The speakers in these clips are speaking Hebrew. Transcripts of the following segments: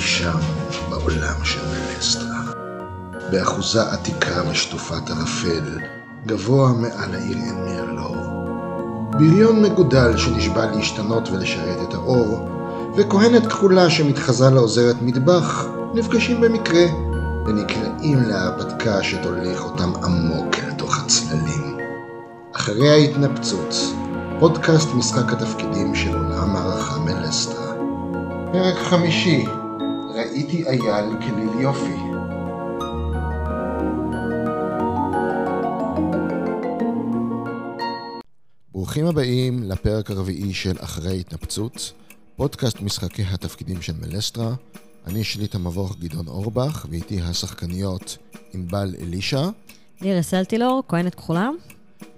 שם בעולם של מלסטרה. באחוזה עתיקה משטופת ערפל, גבוה מעל העיר עין מרלור. בריון מגודל שנשבע להשתנות ולשרת את האור, וכהנת כחולה שמתחזה לעוזרת מטבח, נפגשים במקרה, ונקלעים להרפתקה שתוליך אותם עמוק אל תוך הצללים. אחרי ההתנפצות, פודקאסט משחק התפקידים של עולם הערכה מלסטרה. פרק חמישי, ראיתי אייל כליל יופי. ברוכים הבאים לפרק הרביעי של אחרי התנפצות, פודקאסט משחקי התפקידים של מלסטרה. אני שליט המבוך גדעון אורבך, ואיתי השחקניות ענבל אלישע. לירס אלטילור, כהנת כחולה.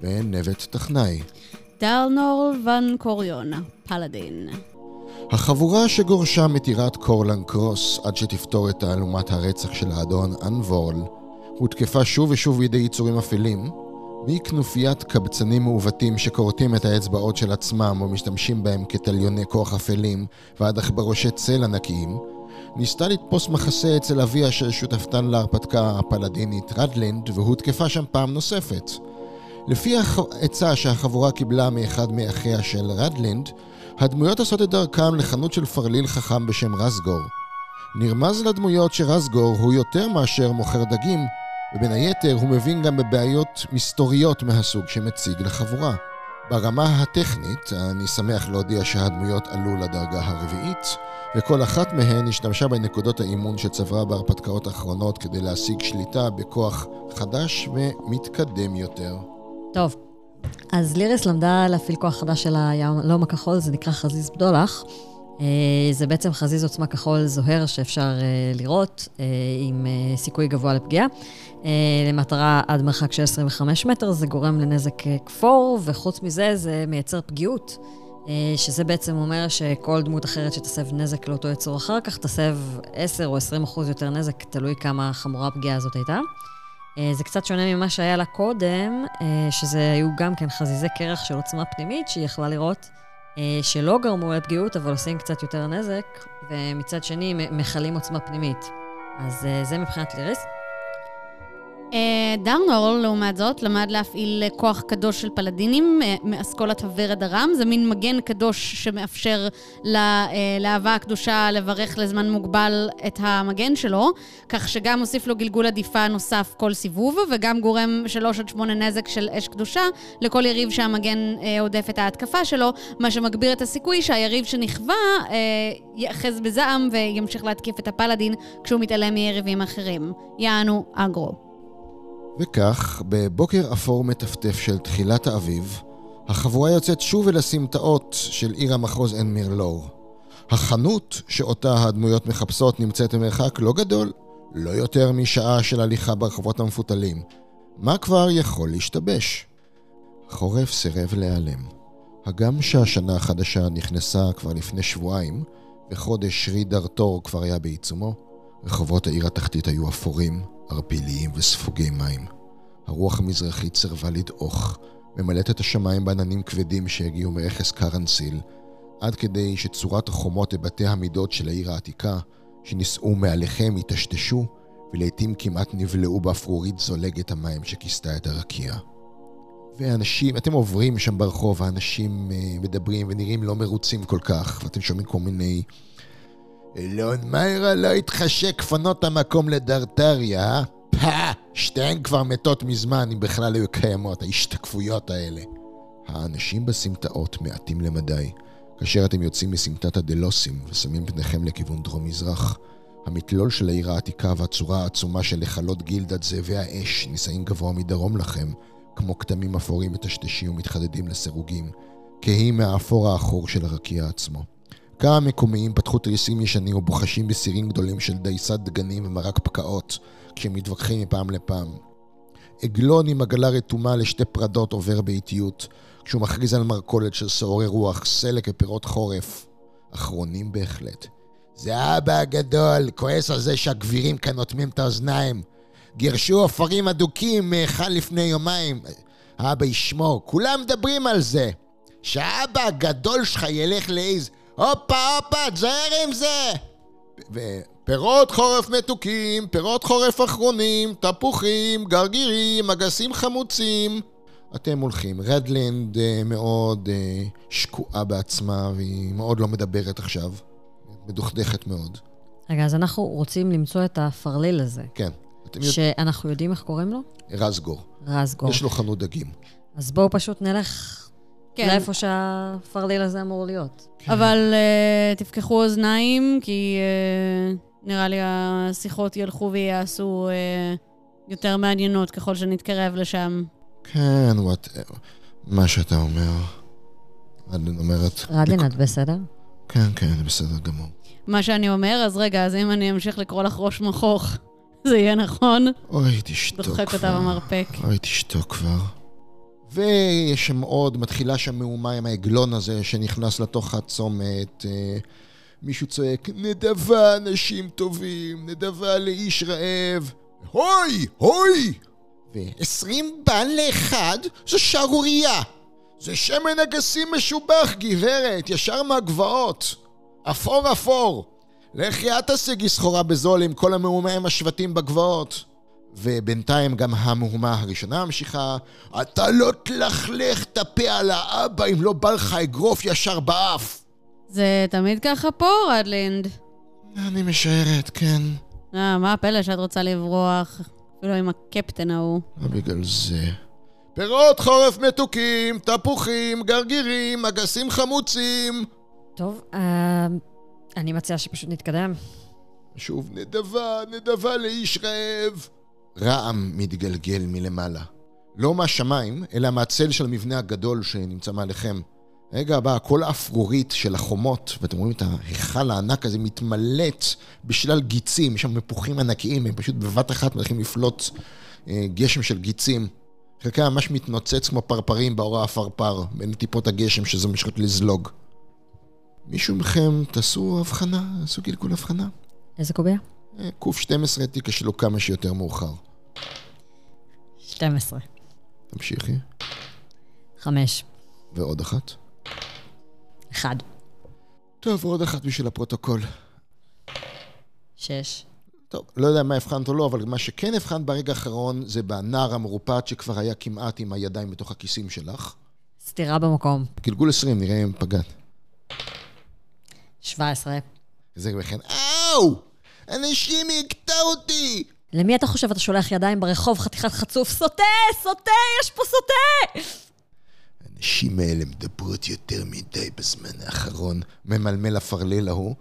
ונבט טכנאי. דלנור ון קוריון, פלאדין. החבורה שגורשה מטירת קורלן קרוס עד שתפתור את תעלומת הרצח של האדון אנבורל, הותקפה שוב ושוב בידי יצורים אפלים, מכנופיית קבצנים מעוותים שכורתים את האצבעות של עצמם או משתמשים בהם כתליוני כוח אפלים ועד עכברושי צל ענקיים, ניסתה לתפוס מחסה אצל אביה של שותפתן להרפתקה הפלדינית רדלינד והותקפה שם פעם נוספת. לפי העצה שהחבורה קיבלה מאחד מאחיה של רדלינד, הדמויות עושות את דרכם לחנות של פרליל חכם בשם רסגור. נרמז לדמויות שרסגור הוא יותר מאשר מוכר דגים, ובין היתר הוא מבין גם בבעיות מסתוריות מהסוג שמציג לחבורה. ברמה הטכנית, אני שמח להודיע שהדמויות עלו לדרגה הרביעית, וכל אחת מהן השתמשה בנקודות האימון שצברה בהרפתקאות האחרונות כדי להשיג שליטה בכוח חדש ומתקדם יותר. טוב, אז לירס למדה להפעיל כוח חדש של היהלום הכחול, זה נקרא חזיז בדולח. זה בעצם חזיז עוצמה כחול זוהר שאפשר לראות, עם סיכוי גבוה לפגיעה. למטרה עד מרחק של 25 מטר, זה גורם לנזק כפור, וחוץ מזה זה מייצר פגיעות, שזה בעצם אומר שכל דמות אחרת שתסב נזק לאותו יצור אחר כך, תסב 10 או 20 אחוז יותר נזק, תלוי כמה חמורה הפגיעה הזאת הייתה. זה קצת שונה ממה שהיה לה קודם, שזה היו גם כן חזיזי קרח של עוצמה פנימית, שהיא יכלה לראות שלא גרמו לפגיעות, אבל עושים קצת יותר נזק, ומצד שני מכלים עוצמה פנימית. אז זה מבחינת ליריס. דרנור, לעומת זאת, למד להפעיל כוח קדוש של פלדינים מאסכולת הוורד הרם. זה מין מגן קדוש שמאפשר לאהבה הקדושה לברך לזמן מוגבל את המגן שלו, כך שגם מוסיף לו גלגול עדיפה נוסף כל סיבוב, וגם גורם 3 עד 8 נזק של אש קדושה לכל יריב שהמגן עודף את ההתקפה שלו, מה שמגביר את הסיכוי שהיריב שנכווה יאחז בזעם וימשיך להתקיף את הפלדין כשהוא מתעלם מיריבים אחרים. יענו אגרו. וכך, בבוקר אפור מטפטף של תחילת האביב, החבורה יוצאת שוב אל הסמטאות של עיר המחוז עין מירלור. החנות שאותה הדמויות מחפשות נמצאת במרחק לא גדול, לא יותר משעה של הליכה ברחובות המפותלים. מה כבר יכול להשתבש? החורף סירב להיעלם. הגם שהשנה החדשה נכנסה כבר לפני שבועיים, וחודש שרי דרטור כבר היה בעיצומו, רחובות העיר התחתית היו אפורים, ערפיליים וספוגי מים. הרוח המזרחית סירבה לדעוך, ממלאת את השמיים בעננים כבדים שהגיעו מרכס קרנסיל, עד כדי שצורת החומות ובתי המידות של העיר העתיקה, שנישאו מעליכם, היטשטשו, ולעיתים כמעט נבלעו באפרורית זולגת המים שכיסתה את הרקיע. ואנשים, אתם עוברים שם ברחוב, האנשים מדברים ונראים לא מרוצים כל כך, ואתם שומעים כל מיני... אלון מיירה לא התחשק פנות המקום לדרטריה, אה? פאה, שתיהן כבר מתות מזמן, אם בכלל היו קיימות, ההשתקפויות האלה. האנשים בסמטאות מעטים למדי. כאשר אתם יוצאים מסמטת הדלוסים ושמים פניכם לכיוון דרום-מזרח, המתלול של העיר העתיקה והצורה העצומה של היכלות גילדת זאבי האש נישאים גבוה מדרום לכם, כמו כתמים אפורים מטשטשים ומתחדדים לסירוגים, כהי מהאפור האחור של הרקיע עצמו. כמה מקומיים פתחו תריסים ישנים ובוחשים בסירים גדולים של דייסת דגנים ומרק פקעות, כשהם מתווכחים מפעם לפעם. עגלון עם עגלה רתומה לשתי פרדות עובר באיטיות, כשהוא מכריז על מרכולת של שעורי רוח, סלק ופירות חורף. אחרונים בהחלט. זה אבא הגדול, כועס על זה שהגבירים כאן אוטמים את האוזניים. גירשו עופרים אדוקים מהיכל לפני יומיים. אבא ישמור, כולם מדברים על זה. שהאבא הגדול שלך ילך לאיז... הופה, הופה, תזהר עם זה! פירות חורף מתוקים, פירות חורף אחרונים, תפוחים, גרגירים, אגסים חמוצים. אתם הולכים. רדלנד אה, מאוד אה, שקועה בעצמה, והיא מאוד לא מדברת עכשיו. מדוכדכת מאוד. רגע, אז אנחנו רוצים למצוא את הפרליל הזה, כן. שאנחנו יודעים איך קוראים לו? רזגור. רזגור. יש לו חנות דגים. אז בואו פשוט נלך כן. לאיפה שהפרליל הזה אמור להיות. אבל uh, תפקחו אוזניים, כי uh, נראה לי השיחות ילכו ויעשו uh, יותר מעניינות ככל שנתקרב לשם. כן, וואט... מה שאתה אומר. רדלין אומרת... רדלין, את בסדר? כן, כן, בסדר גמור. מה שאני אומר, אז רגע, אז אם אני אמשיך לקרוא לך ראש מכוך, זה יהיה נכון? אוי, תשתוק כבר. דוחק אותה במרפק. אוי, תשתוק כבר. ויש שם עוד, מתחילה שם מהומה עם העגלון הזה שנכנס לתוך הצומת. אה, מישהו צועק, נדבה אנשים טובים, נדבה לאיש רעב. הוי, הוי! ועשרים בן לאחד זו שערורייה. זה שמן אגסים משובח, גברת, ישר מהגבעות. אפור אפור. לכי את תשיגי סחורה בזול עם כל המהומה עם השבטים בגבעות. ובינתיים גם המהומה הראשונה ממשיכה, אתה לא תלכלך את הפה על האבא אם לא בא לך אגרוף ישר באף. זה תמיד ככה פה, רדלינד? אני משערת, כן. אה, מה הפלא שאת רוצה לברוח? אפילו עם הקפטן ההוא. לא בגלל זה. פירות חורף מתוקים, תפוחים, גרגירים, אגסים חמוצים. טוב, אה, אני מציעה שפשוט נתקדם. שוב נדבה, נדבה לאיש רעב. רעם מתגלגל מלמעלה. לא מהשמיים, אלא מהצל של המבנה הגדול שנמצא מעליכם. רגע הבא, כל האפרורית של החומות, ואתם רואים את ההיכל הענק הזה מתמלט בשלל גיצים, יש שם מפוחים ענקיים, הם פשוט בבת אחת מתחילים לפלוט אה, גשם של גיצים. חלקם ממש מתנוצץ כמו פרפרים באור האפרפר, בין טיפות הגשם שזה משחק לזלוג. מישהו מכם, תעשו הבחנה, תעשו גלגול הבחנה. איזה קובע? ק12 תיכשלו כמה שיותר מאוחר. 12. תמשיכי. 5. ועוד אחת? 1. טוב, עוד אחת בשביל הפרוטוקול. 6. טוב, לא יודע מה הבחנת או לא, אבל מה שכן הבחנת ברגע האחרון זה בנער המרופט שכבר היה כמעט עם הידיים בתוך הכיסים שלך. סתירה במקום. גלגול 20, נראה אם פגעת. 17. זה וכן, אאו! אנשים הכתה אותי! למי אתה חושב אתה שולח ידיים ברחוב, חתיכת חצוף? סוטה! סוטה! יש פה סוטה! הנשים האלה מדברות יותר מדי בזמן האחרון, ממלמל הפרליל ההוא,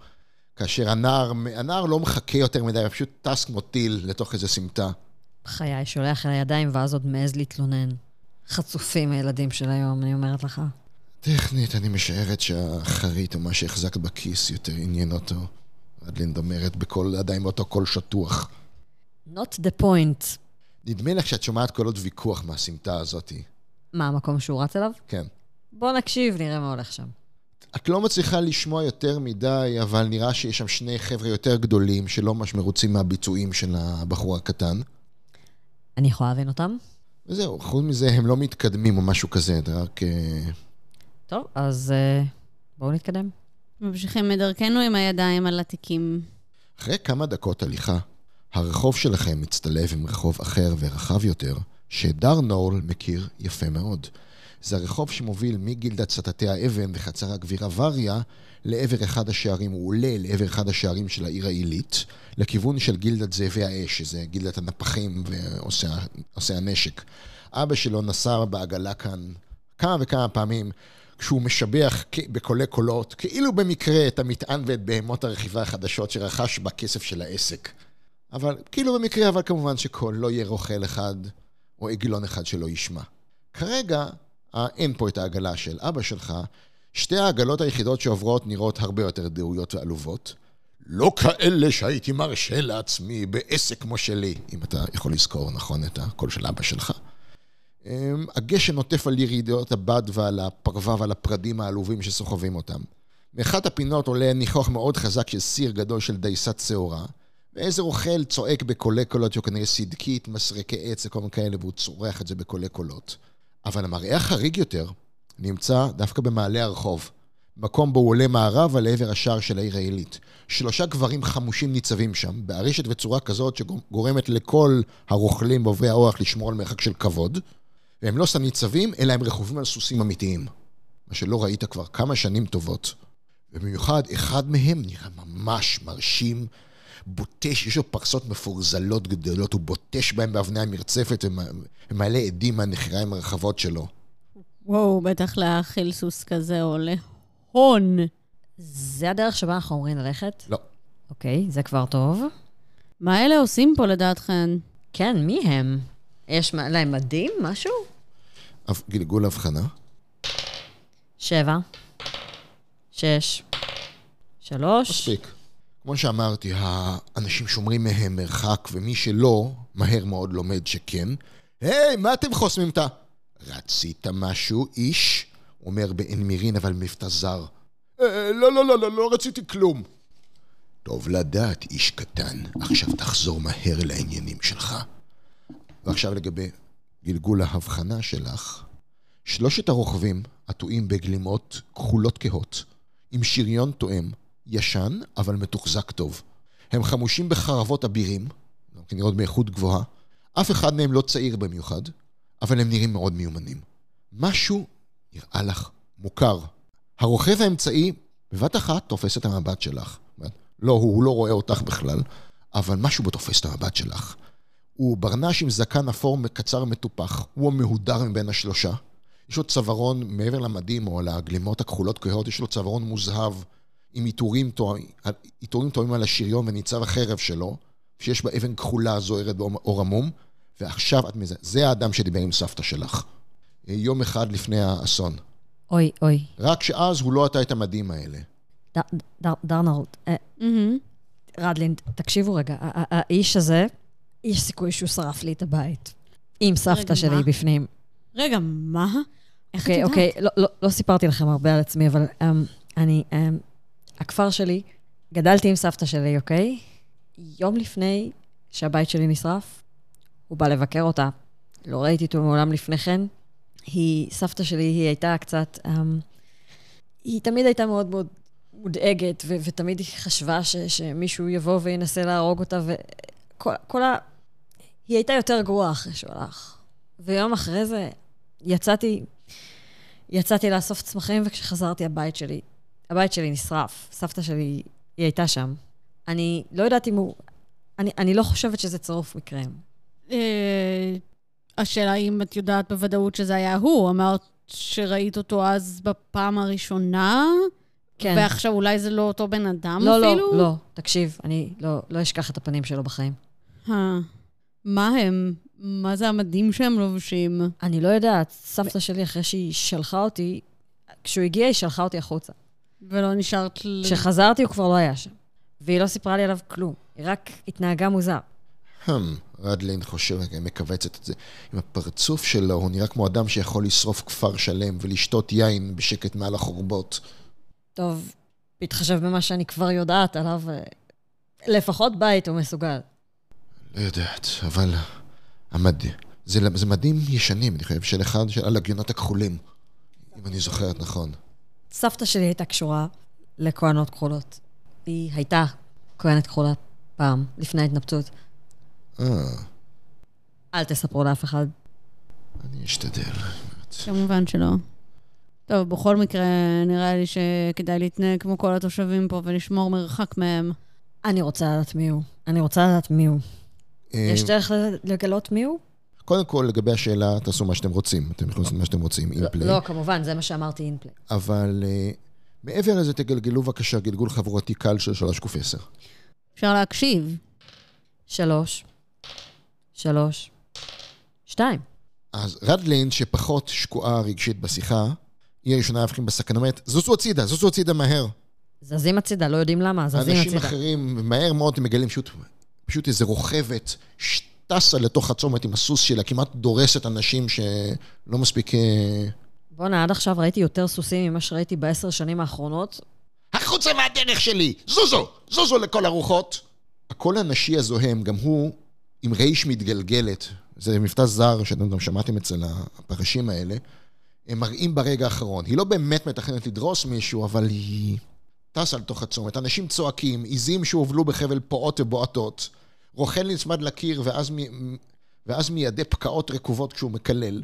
כאשר הנער, הנער לא מחכה יותר מדי, פשוט טס כמו טיל לתוך איזה סמטה. בחיי, שולח אל הידיים ואז עוד מעז להתלונן. חצופים הילדים של היום, אני אומרת לך. טכנית, אני משערת שהחרית או מה שהחזקת בכיס יותר עניין אותו. אדלינד אומרת בקול, עדיין באותו קול שטוח. Not the point. נדמה לך שאת שומעת קולות ויכוח מהסמטה הזאתי. מה, המקום שהוא רץ אליו? כן. בוא נקשיב, נראה מה הולך שם. את לא מצליחה לשמוע יותר מדי, אבל נראה שיש שם שני חבר'ה יותר גדולים שלא ממש מרוצים מהביצועים של הבחור הקטן. אני יכולה להבין אותם? וזהו, חוץ מזה הם לא מתקדמים או משהו כזה, זה רק... אה, טוב, אז uh, בואו נתקדם. ממשיכים את דרכנו עם הידיים על התיקים. אחרי כמה דקות הליכה, הרחוב שלכם מצטלב עם רחוב אחר ורחב יותר, שדרנול מכיר יפה מאוד. זה הרחוב שמוביל מגילדת סטטי האבן וחצר הגבירה וריה לעבר אחד השערים, הוא עולה לעבר אחד השערים של העיר העילית, לכיוון של גילדת זאבי האש, שזה גילדת הנפחים ועושי הנשק. אבא שלו נסע בעגלה כאן כמה וכמה פעמים, כשהוא משבח בקולי קולות, כאילו במקרה את המטען ואת בהמות הרכיבה החדשות שרכש בכסף של העסק. אבל, כאילו במקרה, אבל כמובן שכל, לא יהיה רוכל אחד או עגלון אחד שלא ישמע. כרגע, אין פה את העגלה של אבא שלך, שתי העגלות היחידות שעוברות נראות הרבה יותר דהויות ועלובות. לא כאלה שהייתי מרשה לעצמי בעסק כמו שלי, אם אתה יכול לזכור נכון את הקול של אבא שלך. אמ, הגשם נוטף על ירידות הבד ועל הפרווה ועל הפרדים העלובים שסוחבים אותם. מאחת הפינות עולה ניחוח מאוד חזק של סיר גדול של דייסת שעורה, ואיזה רוכל צועק בקולי קולות שהוא כנראה סדקית, מסרקי עץ וכל מיני כאלה, והוא צורח את זה בקולי קולות. אבל המראה החריג יותר נמצא דווקא במעלה הרחוב, מקום בו הוא עולה מערבה לעבר השער של העיר העילית. שלושה גברים חמושים ניצבים שם, בארישת וצורה כזאת שגורמת לכל הרוכלים ועוברי האורח לשמור על מרחק של כבוד, והם לא סתם ניצבים, אלא הם רכובים על סוסים אמיתיים. מה שלא ראית כבר כמה שנים טובות. ובמיוחד, אחד מהם נראה ממש מרשים, בוטש, יש לו פרסות מפורזלות גדולות, הוא בוטש בהם באבני המרצפת ומעלה עדים מהנחיריים הרחבות שלו. וואו, בטח להאכיל סוס כזה עולה הון. זה הדרך שבה אנחנו אומרים ללכת? לא. אוקיי, זה כבר טוב. מה אלה עושים פה לדעתכן? כן, מי הם? יש להם מדים? משהו? גלגול הבחנה. שבע. שש. שלוש. מספיק. כמו שאמרתי, האנשים שומרים מהם מרחק, ומי שלא, מהר מאוד לומד שכן. היי, מה אתם חוסמים את ה... רצית משהו, איש? אומר בעין מירין, אבל מבטא זר. אה, לא, לא, לא, לא, לא רציתי כלום. טוב לדעת, איש קטן. עכשיו תחזור מהר לעניינים שלך. ועכשיו לגבי גלגול ההבחנה שלך. שלושת הרוכבים עטועים בגלימות כחולות כהות, עם שריון תואם, ישן אבל מתוחזק טוב. הם חמושים בחרבות אבירים, כנראה עוד באיכות גבוהה. אף אחד מהם לא צעיר במיוחד, אבל הם נראים מאוד מיומנים. משהו נראה לך מוכר. הרוכב האמצעי בבת אחת תופס את המבט שלך. לא, הוא, הוא לא רואה אותך בכלל, אבל משהו בו תופס את המבט שלך. הוא ברנש עם זקן אפור קצר מטופח, הוא המהודר מבין השלושה. יש לו צווארון, מעבר למדים או לגלימות הכחולות כהות, יש לו צווארון מוזהב עם עיטורים טועים על השריון וניצב החרב שלו, שיש בה אבן כחולה זוהרת באור עמום, ועכשיו את מזה, זה האדם שדיבר עם סבתא שלך. יום אחד לפני האסון. אוי, אוי. רק שאז הוא לא עטה את המדים האלה. דרנולד, אה, רדלין, תקשיבו רגע, האיש הזה, יש סיכוי שהוא שרף לי את הבית. עם סבתא שלי בפנים. רגע, מה? איך את אוקיי, יודעת? אוקיי, לא, לא, לא סיפרתי לכם הרבה על עצמי, אבל um, אני, um, הכפר שלי, גדלתי עם סבתא שלי, אוקיי? יום לפני שהבית שלי נשרף, הוא בא לבקר אותה. לא ראיתי אותו מעולם לפני כן. היא, סבתא שלי, היא הייתה קצת, um, היא תמיד הייתה מאוד מאוד מודאגת, ו- ותמיד היא חשבה ש- שמישהו יבוא וינסה להרוג אותה, וכל כל ה... היא הייתה יותר גרועה אחרי שהוא הלך. ויום אחרי זה יצאתי, יצאתי לאסוף צמחים, וכשחזרתי הבית שלי, הבית שלי נשרף. סבתא שלי, היא הייתה שם. אני לא יודעת אם הוא... אני, אני לא חושבת שזה צירוף מקרים. אה, השאלה אם את יודעת בוודאות שזה היה הוא. אמרת שראית אותו אז בפעם הראשונה, כן. ועכשיו אולי זה לא אותו בן אדם לא, אפילו? לא, לא. תקשיב, אני לא, לא אשכח את הפנים שלו בחיים. אה, מה הם? מה זה המדים שהם לובשים? אני לא יודעת, סבתא שלי, אחרי שהיא שלחה אותי, כשהוא הגיע, היא שלחה אותי החוצה. ולא נשארת... ל- כשחזרתי, הוא כבר לא היה שם. והיא לא סיפרה לי עליו כלום. היא רק התנהגה מוזר. הם, רדלין חושב, מכווצת את זה. עם הפרצוף שלו, הוא נראה כמו אדם שיכול לשרוף כפר שלם ולשתות יין בשקט מעל החורבות. טוב, בהתחשב במה שאני כבר יודעת עליו, אה, לפחות בית הוא מסוגל. לא יודעת, אבל המד... זה, זה מדים ישנים, אני חושב, של אחד של הלגיונות הכחולים, אם אני זוכרת נכון. סבתא שלי הייתה קשורה לכהנות כחולות. היא הייתה כהנת כחולה פעם, לפני ההתנפצות. אה, אל תספרו לאף אחד. אני אשתדל. כמובן שלא. טוב, בכל מקרה, נראה לי שכדאי להתנהג כמו כל התושבים פה ולשמור מרחק מהם. אני רוצה לדעת מי הוא. אני רוצה לדעת מי הוא. אה, יש דרך לגלות מי הוא? קודם כל, לגבי השאלה, תעשו מה שאתם רוצים. אתם יכולים לעשות מה שאתם רוצים, אינפליי. לא, כמובן, זה מה שאמרתי אינפליי. אבל uh, מעבר לזה, תגלגלו בבקשה גלגול חברתי קל של 3 קוף 10. אפשר להקשיב. שלוש, שלוש, שתיים. אז רדלין, שפחות שקועה רגשית בשיחה, היא הראשונה להבחין בסכנה, אומרת, זוזו הצידה, זוזו הצידה מהר. זזים הצידה, לא יודעים למה, זזים אנשים הצידה. אחרים, מהר מאוד הם מגלים פשוט, פשוט איזה רוכבת, טסה לתוך הצומת עם הסוס שלה, כמעט דורסת אנשים שלא מספיק... אה, בואנה, עד עכשיו ראיתי יותר סוסים ממה שראיתי בעשר שנים האחרונות. החוצה מהדרך שלי! זוזו! זוזו לכל הרוחות! הקול הנשי הזוהם, גם הוא עם רייש מתגלגלת. זה מבטא זר, שאתם גם שמעתם אצל הפרשים האלה. הם מראים ברגע האחרון. היא לא באמת מתכננת לדרוס מישהו, אבל היא טסה לתוך הצומת. אנשים צועקים, עיזים שהובלו בחבל פועות ובועטות. רוכן נצמד לקיר ואז, מ... ואז מיידה פקעות רקובות כשהוא מקלל.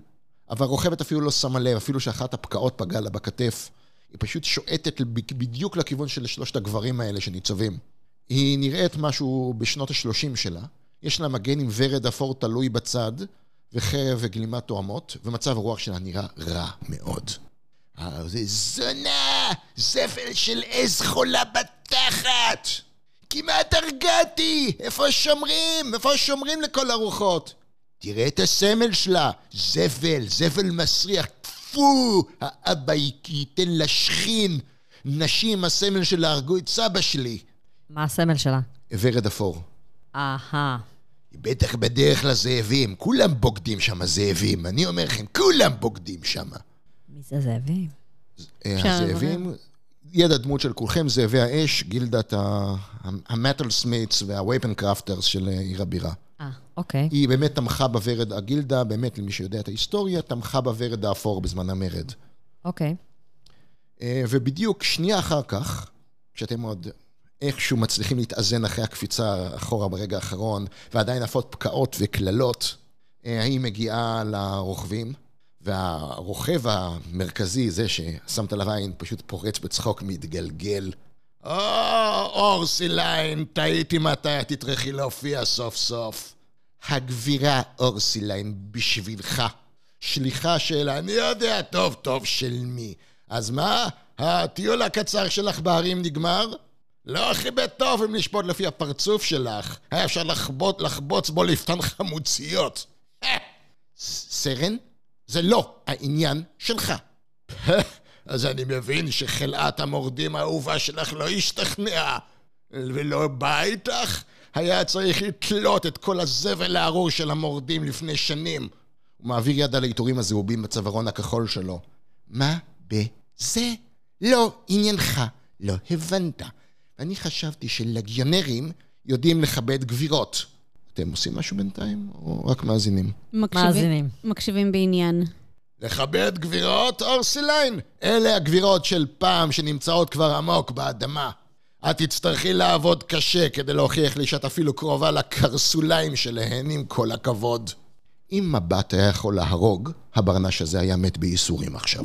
אבל הרוכבת אפילו לא שמה לב, אפילו שאחת הפקעות פגעה לה בכתף. היא פשוט שועטת בדיוק לכיוון של שלושת הגברים האלה שניצבים. היא נראית משהו בשנות ה-30 שלה. יש לה מגן עם ורד אפור תלוי בצד, וחרב וגלימת תואמות, ומצב הרוח שלה נראה רע מאוד. אה, זה זונה! זפל של עז חולה בתחת! כמעט הרגעתי! איפה השומרים? איפה השומרים לכל הרוחות? תראה את הסמל שלה! זבל, זבל מסריח. טפו! האבא ייתן לשכין. נשים, הסמל שלה הרגו את סבא שלי. מה הסמל שלה? ורד אפור. אהה. היא בטח בדרך לזאבים. כולם בוגדים שם, הזאבים. אני אומר לכם, כולם בוגדים שם. מי זה זאבים? אפשר הזאבים, ידע דמות של כולכם, זאבי האש, גילדת ה metalsmiths וה weapon crafters של עיר הבירה. אה, אוקיי. היא באמת תמכה בוורד, הגילדה, באמת, למי שיודע את ההיסטוריה, תמכה בוורד האפור בזמן המרד. אוקיי. אה, ובדיוק שנייה אחר כך, כשאתם עוד איכשהו מצליחים להתאזן אחרי הקפיצה אחורה ברגע האחרון, ועדיין עפות פקעות וקללות, אה, היא מגיעה לרוכבים, והרוכב המרכזי, זה ששמת עליו עין, פשוט פורץ בצחוק, מתגלגל. או, אורסיליין, תהיתי מתי תטרחי להופיע סוף סוף. הגבירה אורסיליין בשבילך. שליחה של אני יודע טוב טוב של מי. אז מה, הטיול הקצר שלך בהרים נגמר? לא הכי בטוב אם לשפוט לפי הפרצוף שלך. היה אפשר לחבוץ בו לפתן חמוציות. סרן, זה לא העניין שלך. אז אני מבין שחלאת המורדים האהובה שלך לא השתכנעה, ולא באה איתך? היה צריך לתלות את כל הזבל הארור של המורדים לפני שנים. הוא מעביר יד על העיטורים הזהובים בצווארון הכחול שלו. מה בזה? לא עניינך. לא הבנת. אני חשבתי שלגיונרים יודעים לכבד גבירות. אתם עושים משהו בינתיים, או רק מאזינים? מקשיבים, מאזינים. מקשיבים בעניין. לכבד גבירות, אורסיליין? אלה הגבירות של פעם שנמצאות כבר עמוק באדמה. את תצטרכי לעבוד קשה כדי להוכיח לי שאת אפילו קרובה לקרסוליים שלהן, עם כל הכבוד. אם מבט היה יכול להרוג, הברנש הזה היה מת בייסורים עכשיו.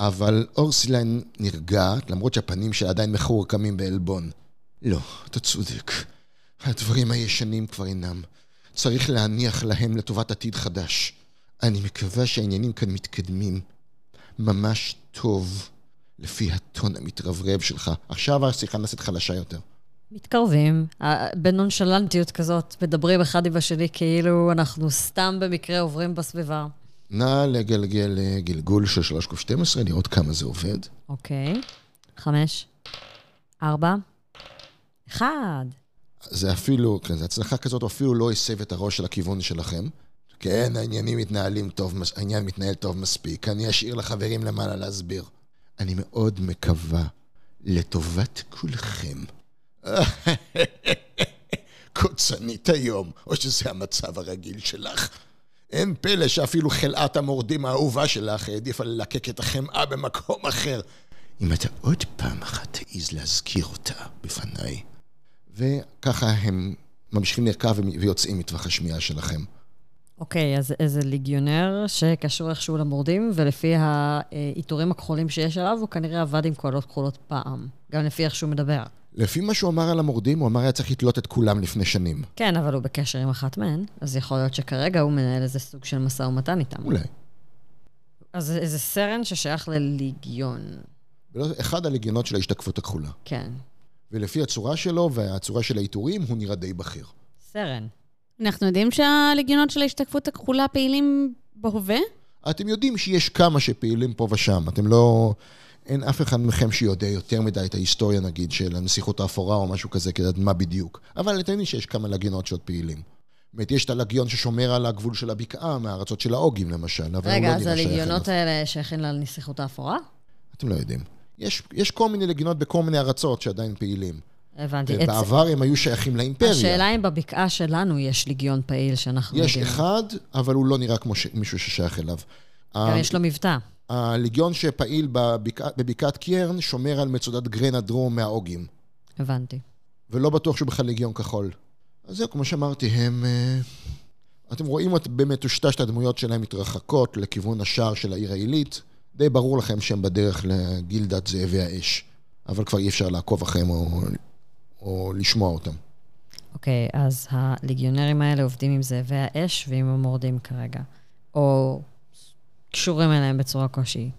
אבל אורסיליין נרגעת, למרות שהפנים שלה עדיין מחורקמים בעלבון. לא, אתה צודק. הדברים הישנים כבר אינם. צריך להניח להם לטובת עתיד חדש. אני מקווה שהעניינים כאן מתקדמים. ממש טוב, לפי הטון המתרברב שלך. עכשיו השיחה נעשית חלשה יותר. מתקרבים, בנונשלנטיות כזאת, מדברים אחד עם השני כאילו אנחנו סתם במקרה עוברים בסביבה. נא לגלגל אה, גלגול של 3 ק 12, לראות כמה זה עובד. אוקיי. חמש, ארבע, אחד. זה אפילו, כן, זו הצלחה כזאת, הוא אפילו לא הסב את הראש של הכיוון שלכם. כן, העניינים מתנהלים טוב, העניין מתנהל טוב מספיק. אני אשאיר לחברים למעלה להסביר. אני מאוד מקווה, לטובת כולכם. קוצנית היום, או שזה המצב הרגיל שלך. אין פלא שאפילו חלאת המורדים האהובה שלך העדיפה ללקק את החמאה במקום אחר. אם אתה עוד פעם אחת תעז להזכיר אותה בפניי. וככה הם ממשיכים לרכב ויוצאים מטווח השמיעה שלכם. אוקיי, אז איזה ליגיונר שקשור איכשהו למורדים, ולפי העיטורים הכחולים שיש עליו, הוא כנראה עבד עם קולות כחולות פעם. גם לפי איך שהוא מדבר. לפי מה שהוא אמר על המורדים, הוא אמר היה צריך לתלות את כולם לפני שנים. כן, אבל הוא בקשר עם אחת מהן, אז יכול להיות שכרגע הוא מנהל איזה סוג של משא ומתן איתם. אולי. אז איזה סרן ששייך לליגיון. אחד הלגיונות של ההשתקפות הכחולה. כן. ולפי הצורה שלו והצורה של העיטורים, הוא נראה די בכיר. סרן. אנחנו יודעים שהלגיונות של ההשתקפות הכחולה פעילים בהווה? אתם יודעים שיש כמה שפעילים פה ושם. אתם לא... אין אף אחד מכם שיודע יותר מדי את ההיסטוריה, נגיד, של הנסיכות האפורה או משהו כזה, כדי לדעת מה בדיוק. אבל אתם יודעים שיש כמה לגיונות שעוד פעילים. באמת, יש את הלגיון ששומר על הגבול של הבקעה, מהארצות של האוגים למשל, אבל רגע, הוא אז לא נראה שייך אליו. הליגיונות האלה שייכים לנסיכות האפורה? אתם לא יודעים. יש, יש כל מיני לגיונות בכל מיני ארצות שעדיין פעילים. הבנתי. את- ובעבר הם היו שייכים לאימפריה. השאלה אם בבקעה שלנו יש ליגיון פעיל שאנחנו יש יודעים. אחד, אבל הוא לא נראה כמו ש... מישהו ששייך אליו. גם יש לו מבטא. הליגיון שפעיל בבקע, בבקעת קיירן שומר על מצודת גרנה דרום מהאוגים. הבנתי. ולא בטוח שהוא בכלל ליגיון כחול. אז זהו, כמו שאמרתי, הם... אה, אתם רואים את במטושטש את הדמויות שלהם מתרחקות לכיוון השער של העיר העילית. די ברור לכם שהם בדרך לגילדת זאבי האש. אבל כבר אי אפשר לעקוב אחריהם או, או לשמוע אותם. אוקיי, אז הליגיונרים האלה עובדים עם זאבי האש ועם המורדים כרגע. או קשורים אליהם בצורה כלשהי.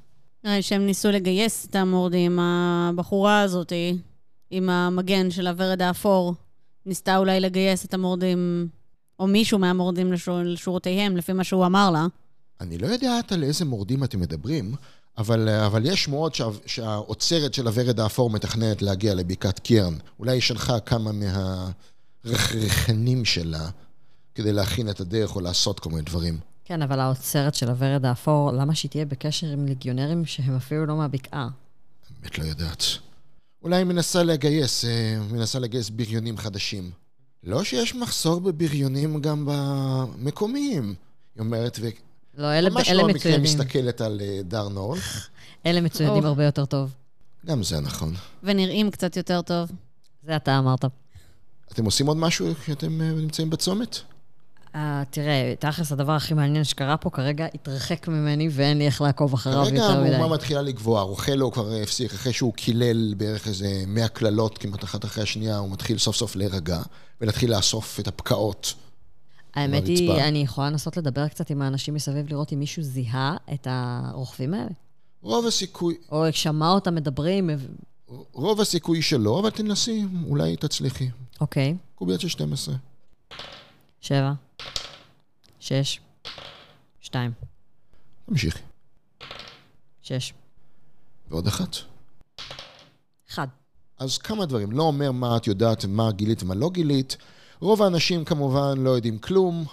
נראה לי שהם ניסו לגייס את המורדים, הבחורה הזאת, עם המגן של הוורד האפור, ניסתה אולי לגייס את המורדים, או מישהו מהמורדים לשור, לשורותיהם, לפי מה שהוא אמר לה. אני לא יודעת על איזה מורדים אתם מדברים, אבל, אבל יש שמועות שה, שהאוצרת של הוורד האפור מתכננת להגיע לבקעת קירן. אולי היא שלחה כמה מהרחרחנים שלה כדי להכין את הדרך או לעשות כל מיני דברים. כן, אבל האוצרת של הוורד האפור, למה שהיא תהיה בקשר עם ליגיונרים שהם אפילו לא מהבקעה? באמת לא יודעת. אולי היא מנסה לגייס, אה, מנסה לגייס בריונים חדשים. לא שיש מחסור בבריונים גם במקומיים, היא אומרת. לא, אלה, אלה מצוידים. ממש לא המקרה מסתכלת על אה, דר נורל. אלה מצוידים הרבה יותר טוב. גם זה נכון. ונראים קצת יותר טוב. זה אתה אמרת. אתם עושים עוד משהו כשאתם אה, נמצאים בצומת? Uh, תראה, תכלס, הדבר הכי מעניין שקרה פה כרגע התרחק ממני ואין לי איך לעקוב אחריו יותר מדי. כרגע המהומה מתחילה לגבוה, רוחלו כבר הפסיק, אחרי שהוא קילל בערך איזה 100 קללות כמעט אחת אחרי השנייה, הוא מתחיל סוף סוף להירגע ולהתחיל לאסוף את הפקעות. האמת היא, אני יכולה לנסות לדבר קצת עם האנשים מסביב, לראות אם מישהו זיהה את הרוכבים האלה. רוב הסיכוי... או שמע אותם מדברים. רוב הסיכוי שלא, אבל תנסי, אולי תצליחי. אוקיי. קוביות של 12. שבע. שש. שתיים. תמשיכי. שש. ועוד אחת. אחד. אז כמה דברים. לא אומר מה את יודעת, מה גילית ומה לא גילית. רוב האנשים כמובן לא יודעים כלום.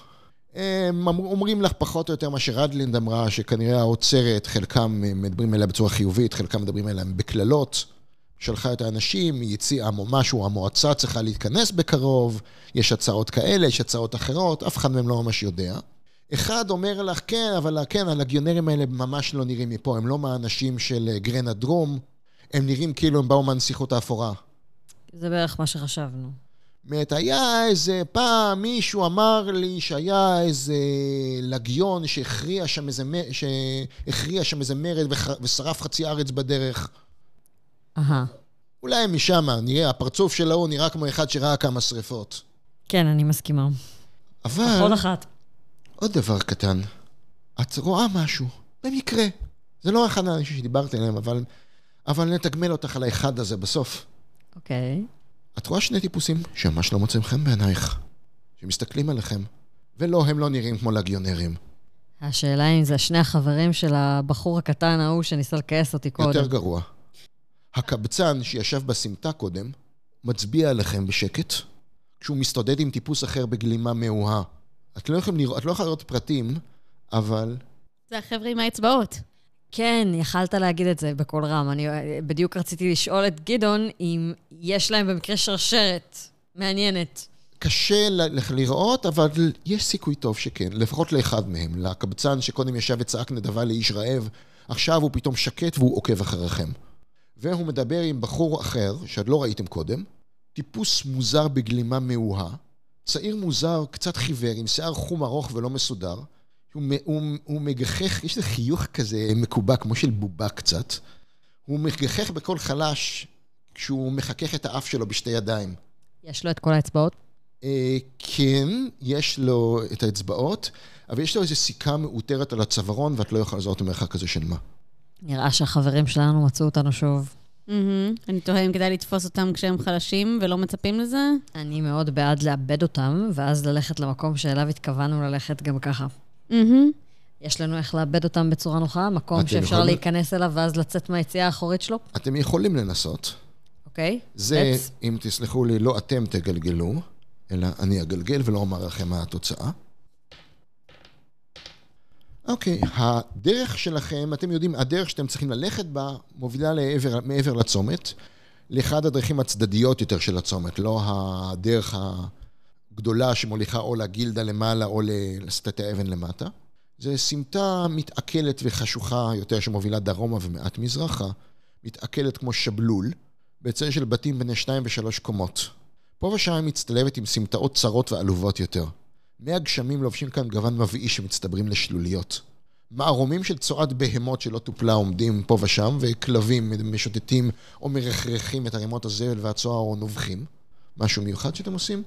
הם אומרים לך פחות או יותר מה שרדלינד אמרה, שכנראה האוצרת, חלקם מדברים אליה בצורה חיובית, חלקם מדברים אליה בקללות. שלחה את האנשים, היא הציעה משהו, המועצה צריכה להתכנס בקרוב, יש הצעות כאלה, יש הצעות אחרות, אף אחד מהם לא ממש יודע. אחד אומר לך, כן, אבל כן, הלגיונרים האלה ממש לא נראים מפה, הם לא מהאנשים של אה, גרנה דרום, הם נראים כאילו הם באו מהנסיכות האפורה. זה בערך מה שחשבנו. באמת, היה איזה פעם מישהו אמר לי שהיה איזה לגיון שהכריע שם איזה, שהכריע שם איזה מרד ושרף חצי ארץ בדרך. אהה. אולי משם, נראה, הפרצוף של ההוא נראה כמו אחד שראה כמה שריפות. כן, אני מסכימה. אבל... עוד אחת. עוד דבר קטן. את רואה משהו, במקרה. זה לא אחד האנשים שדיברתי עליהם, אבל, אבל נתגמל אותך על האחד הזה בסוף. אוקיי. את רואה שני טיפוסים שממש לא מוצאים חן בעינייך, שמסתכלים עליכם, ולא, הם לא נראים כמו לגיונרים. השאלה אם זה שני החברים של הבחור הקטן ההוא שניסה לכעס אותי קודם. יותר גרוע. הקבצן שישב בסמטה קודם, מצביע עליכם בשקט, כשהוא מסתודד עם טיפוס אחר בגלימה מאוהה. את לא יכולה לראות, לא לראות פרטים, אבל... זה החבר'ה עם האצבעות. כן, יכלת להגיד את זה בקול רם. אני בדיוק רציתי לשאול את גדעון אם יש להם במקרה שרשרת מעניינת. קשה לראות, אבל יש סיכוי טוב שכן, לפחות לאחד מהם. לקבצן שקודם ישב וצעק נדבה לאיש רעב, עכשיו הוא פתאום שקט והוא עוקב אחריכם. והוא מדבר עם בחור אחר, שעוד לא ראיתם קודם, טיפוס מוזר בגלימה מאוהה, צעיר מוזר, קצת חיוור, עם שיער חום ארוך ולא מסודר. הוא, הוא, הוא מגחך, יש איזה חיוך כזה מקובע, כמו של בובה קצת. הוא מגחך בקול חלש כשהוא מחכך את האף שלו בשתי ידיים. יש לו את כל האצבעות? אה, כן, יש לו את האצבעות, אבל יש לו איזו סיכה מאותרת על הצווארון, ואת לא יכולה לזהות במרחק כזה של מה. נראה שהחברים שלנו מצאו אותנו שוב. אני תוהה אם כדאי לתפוס אותם כשהם חלשים ולא מצפים לזה. אני מאוד בעד לאבד אותם, ואז ללכת למקום שאליו התכוונו ללכת גם ככה. יש לנו איך לאבד אותם בצורה נוחה, מקום שאפשר להיכנס אליו ואז לצאת מהיציאה האחורית שלו? אתם יכולים לנסות. אוקיי. זה, אם תסלחו לי, לא אתם תגלגלו, אלא אני אגלגל ולא אומר לכם מה התוצאה. אוקיי, okay, הדרך שלכם, אתם יודעים, הדרך שאתם צריכים ללכת בה מובילה לעבר, מעבר לצומת, לאחד הדרכים הצדדיות יותר של הצומת, לא הדרך הגדולה שמוליכה או לגילדה למעלה או לסטטי האבן למטה. זה סמטה מתעכלת וחשוכה יותר שמובילה דרומה ומעט מזרחה, מתעכלת כמו שבלול, בצל של בתים בני שתיים ושלוש קומות. פה ושם היא מצטלבת עם סמטאות צרות ועלובות יותר. מי הגשמים לובשים כאן גוון מבאיש שמצטברים לשלוליות. מערומים של צואת בהמות שלא טופלה עומדים פה ושם, וכלבים משוטטים או מרחרחים את ערימות הזבל והצוהר או נובחים. משהו מיוחד שאתם עושים?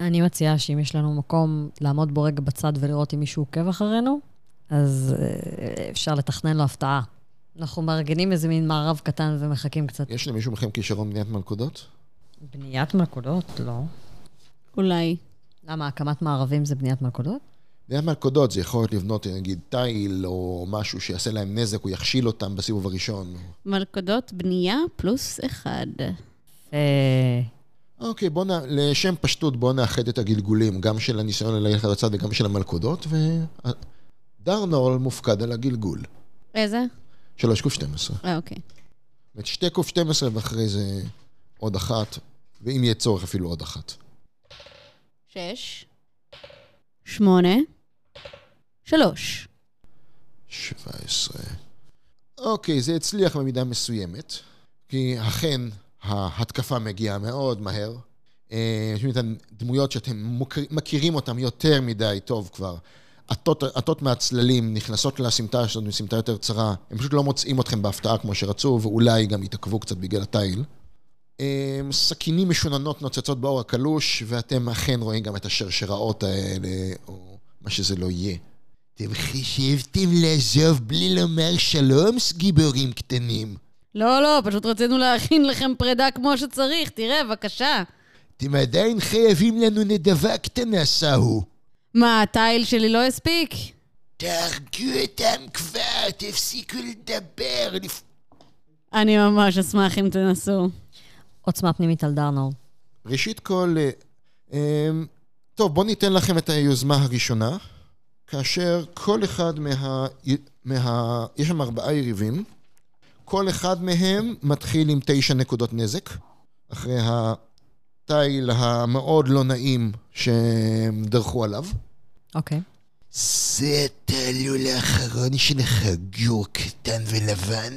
אני מציעה שאם יש לנו מקום לעמוד בו רגע בצד ולראות אם מישהו עוקב אחרינו, אז אה, אפשר לתכנן לו הפתעה. אנחנו מארגנים איזה מין מערב קטן ומחכים קצת. יש למישהו מכם כישרון בניית מלכודות? בניית מלכודות? לא. אולי. למה, הקמת מערבים זה בניית מלכודות? בניית מלכודות זה יכול להיות לבנות, נגיד, תיל או משהו שיעשה להם נזק, הוא יכשיל אותם בסיבוב הראשון. מלכודות בנייה פלוס אחד. אה, אוקיי, בוא נ... לשם פשטות, בואו נאחד את הגלגולים, גם של הניסיון ללכת לצד וגם של המלכודות, ודרנול מופקד על הגלגול. איזה? 3 ק 12. אה, אוקיי. זאת אומרת, 2 ק 12 ואחרי זה עוד אחת, ואם יהיה צורך אפילו עוד אחת. שש. שמונה. שלוש. 17. אוקיי, זה הצליח במידה מסוימת, כי אכן ההתקפה מגיעה מאוד מהר. אה, יש את הדמויות שאתם מכירים אותן יותר מדי טוב כבר. עטות מהצללים נכנסות לסמטה שלנו, סמטה יותר צרה, הם פשוט לא מוצאים אתכם בהפתעה כמו שרצו, ואולי גם יתעכבו קצת בגלל התיל. אה, סכינים משוננות נוצצות באור הקלוש, ואתם אכן רואים גם את השרשראות האלה, או מה שזה לא יהיה. אתם חשבתם לעזוב בלי לומר שלום, גיבורים קטנים. לא, לא, פשוט רצינו להכין לכם פרידה כמו שצריך. תראה, בבקשה. אתם עדיין חייבים לנו נדבה קטנה, סהו. מה, התיל שלי לא הספיק? תהרגו אותם כבר, תפסיקו לדבר. לפ... אני ממש אשמח אם תנסו. עוצמה פנימית על דרנור. ראשית כל, אה, אה, טוב, בואו ניתן לכם את היוזמה הראשונה, כאשר כל אחד מה... מה... יש שם ארבעה יריבים, כל אחד מהם מתחיל עם תשע נקודות נזק, אחרי התיל המאוד לא נעים שהם דרכו עליו. אוקיי. זה התעלול האחרון שלך, גור קטן ולבן.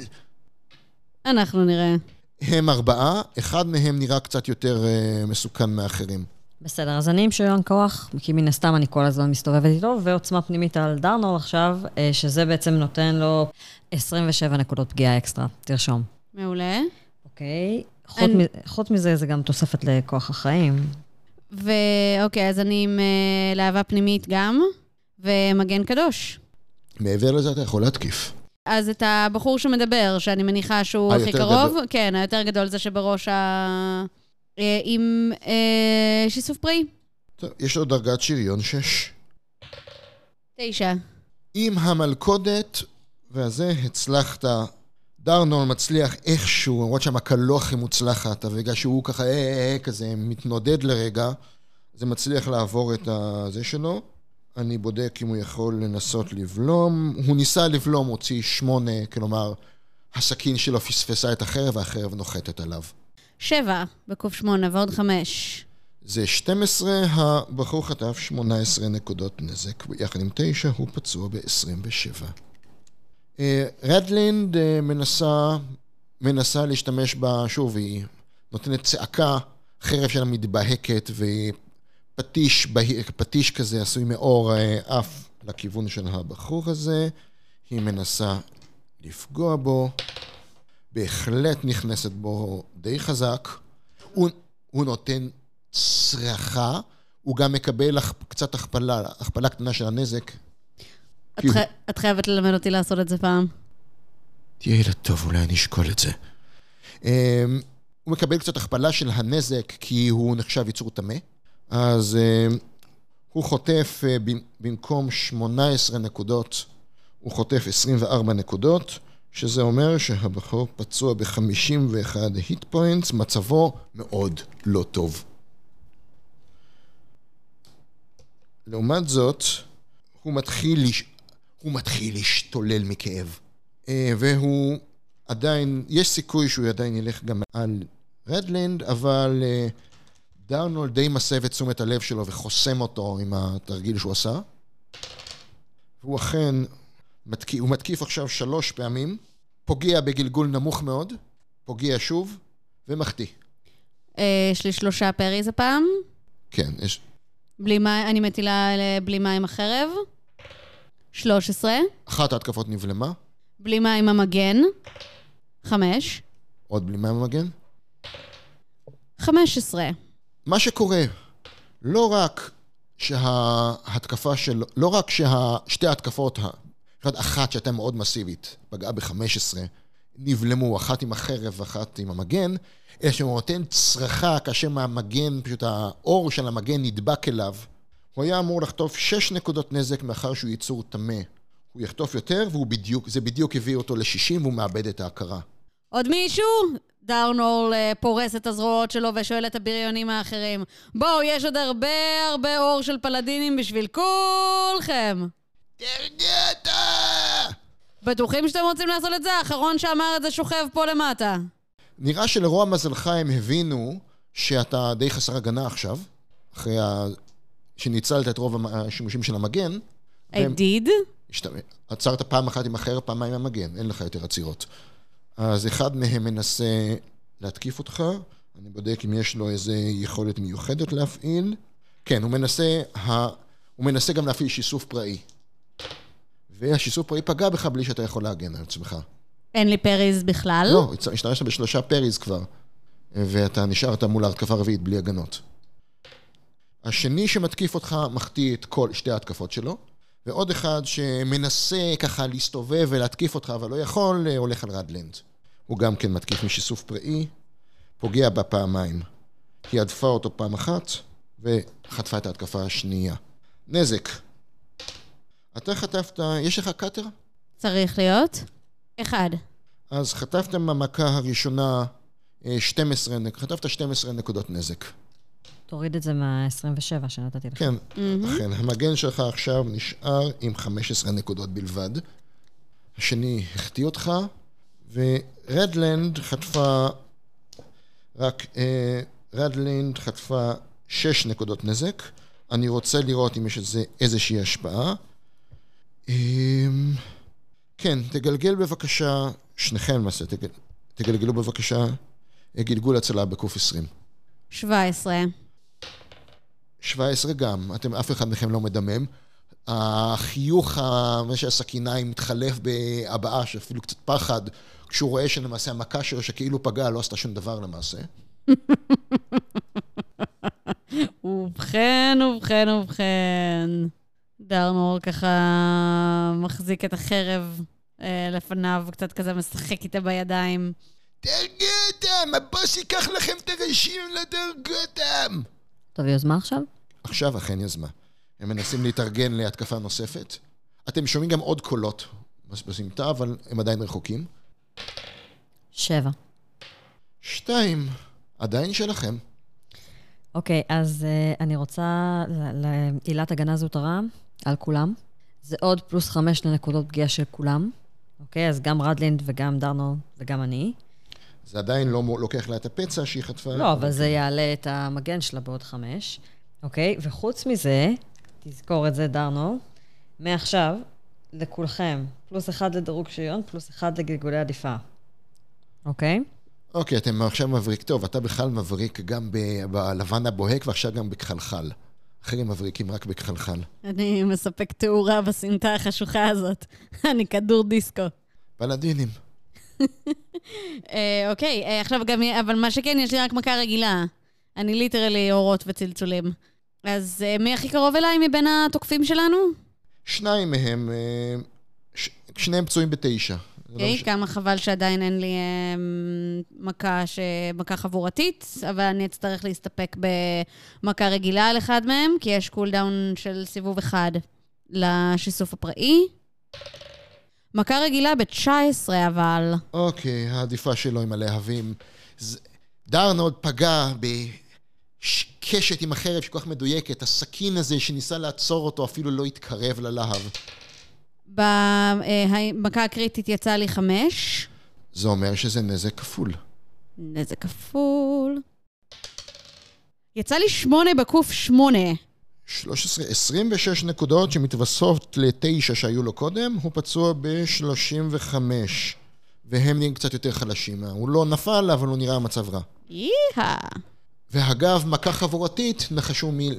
אנחנו נראה. הם ארבעה, אחד מהם נראה קצת יותר uh, מסוכן מאחרים. בסדר, אז אני עם שריון כוח, כי מן הסתם אני כל הזמן מסתובבת איתו, ועוצמה פנימית על דרנור עכשיו, אה, שזה בעצם נותן לו 27 נקודות פגיעה אקסטרה. תרשום. מעולה. אוקיי. חוץ, אני- מ... חוץ מזה, זה גם תוספת לכוח החיים. ואוקיי, אז אני עם אה, להבה פנימית גם, ומגן קדוש. מעבר לזה אתה יכול להתקיף. אז את הבחור שמדבר, שאני מניחה שהוא הכי היותר קרוב, גדול. כן, היותר גדול זה שבראש ה... אה, עם אה, שיסוף פראי. טוב, יש לו דרגת שריון 6. תשע. עם המלכודת, והזה הצלחת, דרנול מצליח איכשהו, למרות שהמכה הכי מוצלחת, אבל שהוא ככה אה, אה, אה, כזה מתנודד לרגע, זה מצליח לעבור את הזה שלו. אני בודק אם הוא יכול לנסות לבלום. הוא ניסה לבלום, הוציא שמונה, כלומר, הסכין שלו פספסה את החרב, והחרב נוחתת עליו. שבע בקוף שמונה ועוד חמש. זה 12, הבחור חטף 18 נקודות נזק, יחד עם 9 הוא פצוע ב-27. אה, רדלינד אה, מנסה, מנסה להשתמש בה, שוב, היא נותנת צעקה, חרב שלה מתבהקת ופטיש פטיש כזה עשוי מאור אה, עף לכיוון של הבחור הזה. היא מנסה לפגוע בו, בהחלט נכנסת בו די חזק. הוא, הוא נותן צרחה, הוא גם מקבל קצת הכפלה, הכפלה קטנה של הנזק. את, חי... את חייבת ללמד אותי לעשות את זה פעם. תהיה ילד טוב, אולי אני אשקול את זה. אמ, הוא מקבל קצת הכפלה של הנזק כי הוא נחשב יצור טמא, אז אמ, הוא חוטף במ- במקום 18 נקודות, הוא חוטף 24 נקודות, שזה אומר שהבחור פצוע ב-51 היט פוינטס, מצבו מאוד לא טוב. לעומת זאת, הוא מתחיל, לש... הוא מתחיל להשתולל מכאב. אה, והוא עדיין, יש סיכוי שהוא עדיין ילך גם על רדלנד, אבל אה, דרנולד די מסב את תשומת הלב שלו וחוסם אותו עם התרגיל שהוא עשה. והוא אכן, מתקיף, הוא מתקיף עכשיו שלוש פעמים, פוגע בגלגול נמוך מאוד, פוגע שוב, ומחטיא. אה, יש לי שלושה פריז הפעם. כן, יש... בלי מים, אני מטילה אה, בלי מים החרב. 13. אחת ההתקפות נבלמה, בלי מים המגן. 5. עוד בלי מים המגן. 15. מה שקורה, לא רק שההתקפה של... לא רק ששתי ההתקפות, ה- אחת, אחת שהייתה מאוד מסיבית, פגעה ב-15, נבלמו, אחת עם החרב ואחת עם המגן, אלא שהוא נותן צרחה כאשר מהמגן, פשוט האור של המגן נדבק אליו. הוא היה אמור לחטוף 6 נקודות נזק מאחר שהוא יצור טמא. הוא יחטוף יותר, וזה בדיוק הביא אותו ל-60 והוא מאבד את ההכרה. עוד מישהו? דארנול אה, פורס את הזרועות שלו ושואל את הבריונים האחרים. בואו, יש עוד הרבה הרבה אור של פלדינים בשביל כולכם. תרגעת! בטוחים שאתם רוצים לעשות את זה? האחרון שאמר את זה שוכב פה למטה. נראה שלרוע מזלך הם הבינו שאתה די חסר הגנה עכשיו, אחרי ה... שניצלת את רוב השימושים של המגן. I והם- did. השת- עצרת פעם אחת עם החרב, פעמיים עם המגן, אין לך יותר עצירות. אז אחד מהם מנסה להתקיף אותך, אני בודק אם יש לו איזה יכולת מיוחדת להפעיל. כן, הוא מנסה, ה... הוא מנסה גם להפעיל שיסוף פראי. והשיסוף פראי פגע בך בלי שאתה יכול להגן על עצמך. אין לי פריז בכלל. לא, השתמשת בשלושה פריז כבר, ואתה נשארת מול ההתקפה הרביעית בלי הגנות. השני שמתקיף אותך מחטיא את כל שתי ההתקפות שלו, ועוד אחד שמנסה ככה להסתובב ולהתקיף אותך, אבל לא יכול, אה, הולך על רדלנד. הוא גם כן מתקיף משיסוף פראי, פוגע בה פעמיים. היא הדפה אותו פעם אחת, וחטפה את ההתקפה השנייה. נזק. אתה חטפת, יש לך קאטר? צריך להיות. אחד. אז חטפת במכה הראשונה אה, 12, נק- חטפת 12 נקודות נזק. תוריד את זה מה-27 שנתתי לך. כן, אכן. המגן שלך עכשיו נשאר עם 15 נקודות בלבד. השני החטיא אותך, ורדלנד חטפה רק... אה, רדלנד חטפה 6 נקודות נזק. אני רוצה לראות אם יש לזה איזושהי השפעה. אמ, כן, תגלגל בבקשה, שניכם למעשה, תגל, תגלגלו בבקשה אה, גלגול הצלה בקוף 20. 17. 17 גם, אתם, אף אחד מכם לא מדמם. החיוך מה שהסכיניים מתחלף בהבעה, שאפילו קצת פחד, כשהוא רואה שלמעשה המכה שלו שכאילו פגעה לא עשתה שום דבר למעשה. ובכן, ובכן, ובכן. דרנור ככה מחזיק את החרב אה, לפניו, קצת כזה משחק איתה בידיים. תרגע אותם, הבוס ייקח לכם את הראשים לדרגה אותם! טוב, יוזמה עכשיו? עכשיו אכן יזמה. הם מנסים להתארגן להתקפה נוספת. אתם שומעים גם עוד קולות בסמטה, אבל הם עדיין רחוקים. שבע. שתיים, עדיין שלכם. אוקיי, אז uh, אני רוצה ל- ל- עילת הגנה זוטרה על כולם. זה עוד פלוס חמש לנקודות פגיעה של כולם. אוקיי, אז גם רדלינד וגם דרנול וגם אני. זה עדיין לא לוקח לה את הפצע שהיא חטפה. לא, אבל זה יעלה את המגן שלה בעוד חמש. אוקיי? וחוץ מזה, תזכור את זה, דרנול, מעכשיו, לכולכם, פלוס אחד לדירוג שריון, פלוס אחד לגלגולי עדיפה. אוקיי? אוקיי, אתם עכשיו מבריק. טוב, אתה בכלל מבריק גם בלבן הבוהק ועכשיו גם בכחלחל. אחרים מבריקים רק בכחלחל. אני מספק תאורה בסמטה החשוכה הזאת. אני כדור דיסקו. פלדינים. אה, אוקיי, אה, עכשיו גם, אבל מה שכן, יש לי רק מכה רגילה. אני ליטרלי אורות וצלצולים. אז אה, מי הכי קרוב אליי מבין התוקפים שלנו? שניים מהם, ש- שניהם פצועים בתשע. לא אוקיי, מש- כמה חבל שעדיין אין לי אה, מכה, ש... מכה חבורתית, אבל אני אצטרך להסתפק במכה רגילה על אחד מהם, כי יש cooldown של סיבוב אחד לשיסוף הפראי. מכה רגילה ב-19 אבל. אוקיי, העדיפה שלו עם הלהבים. ז- דרנולד פגע בקשת עם החרב שכל כך מדויקת. הסכין הזה שניסה לעצור אותו אפילו לא התקרב ללהב. במכה הקריטית יצא לי חמש. זה אומר שזה נזק כפול. נזק כפול. יצא לי שמונה בקוף שמונה. 13, 26 נקודות שמתווספות לתשע שהיו לו קודם, הוא פצוע ב-35. והם נהיים קצת יותר חלשים. הוא לא נפל, אבל הוא נראה במצב רע. yeah. ואגב, מכה חבורתית, נחשו מי,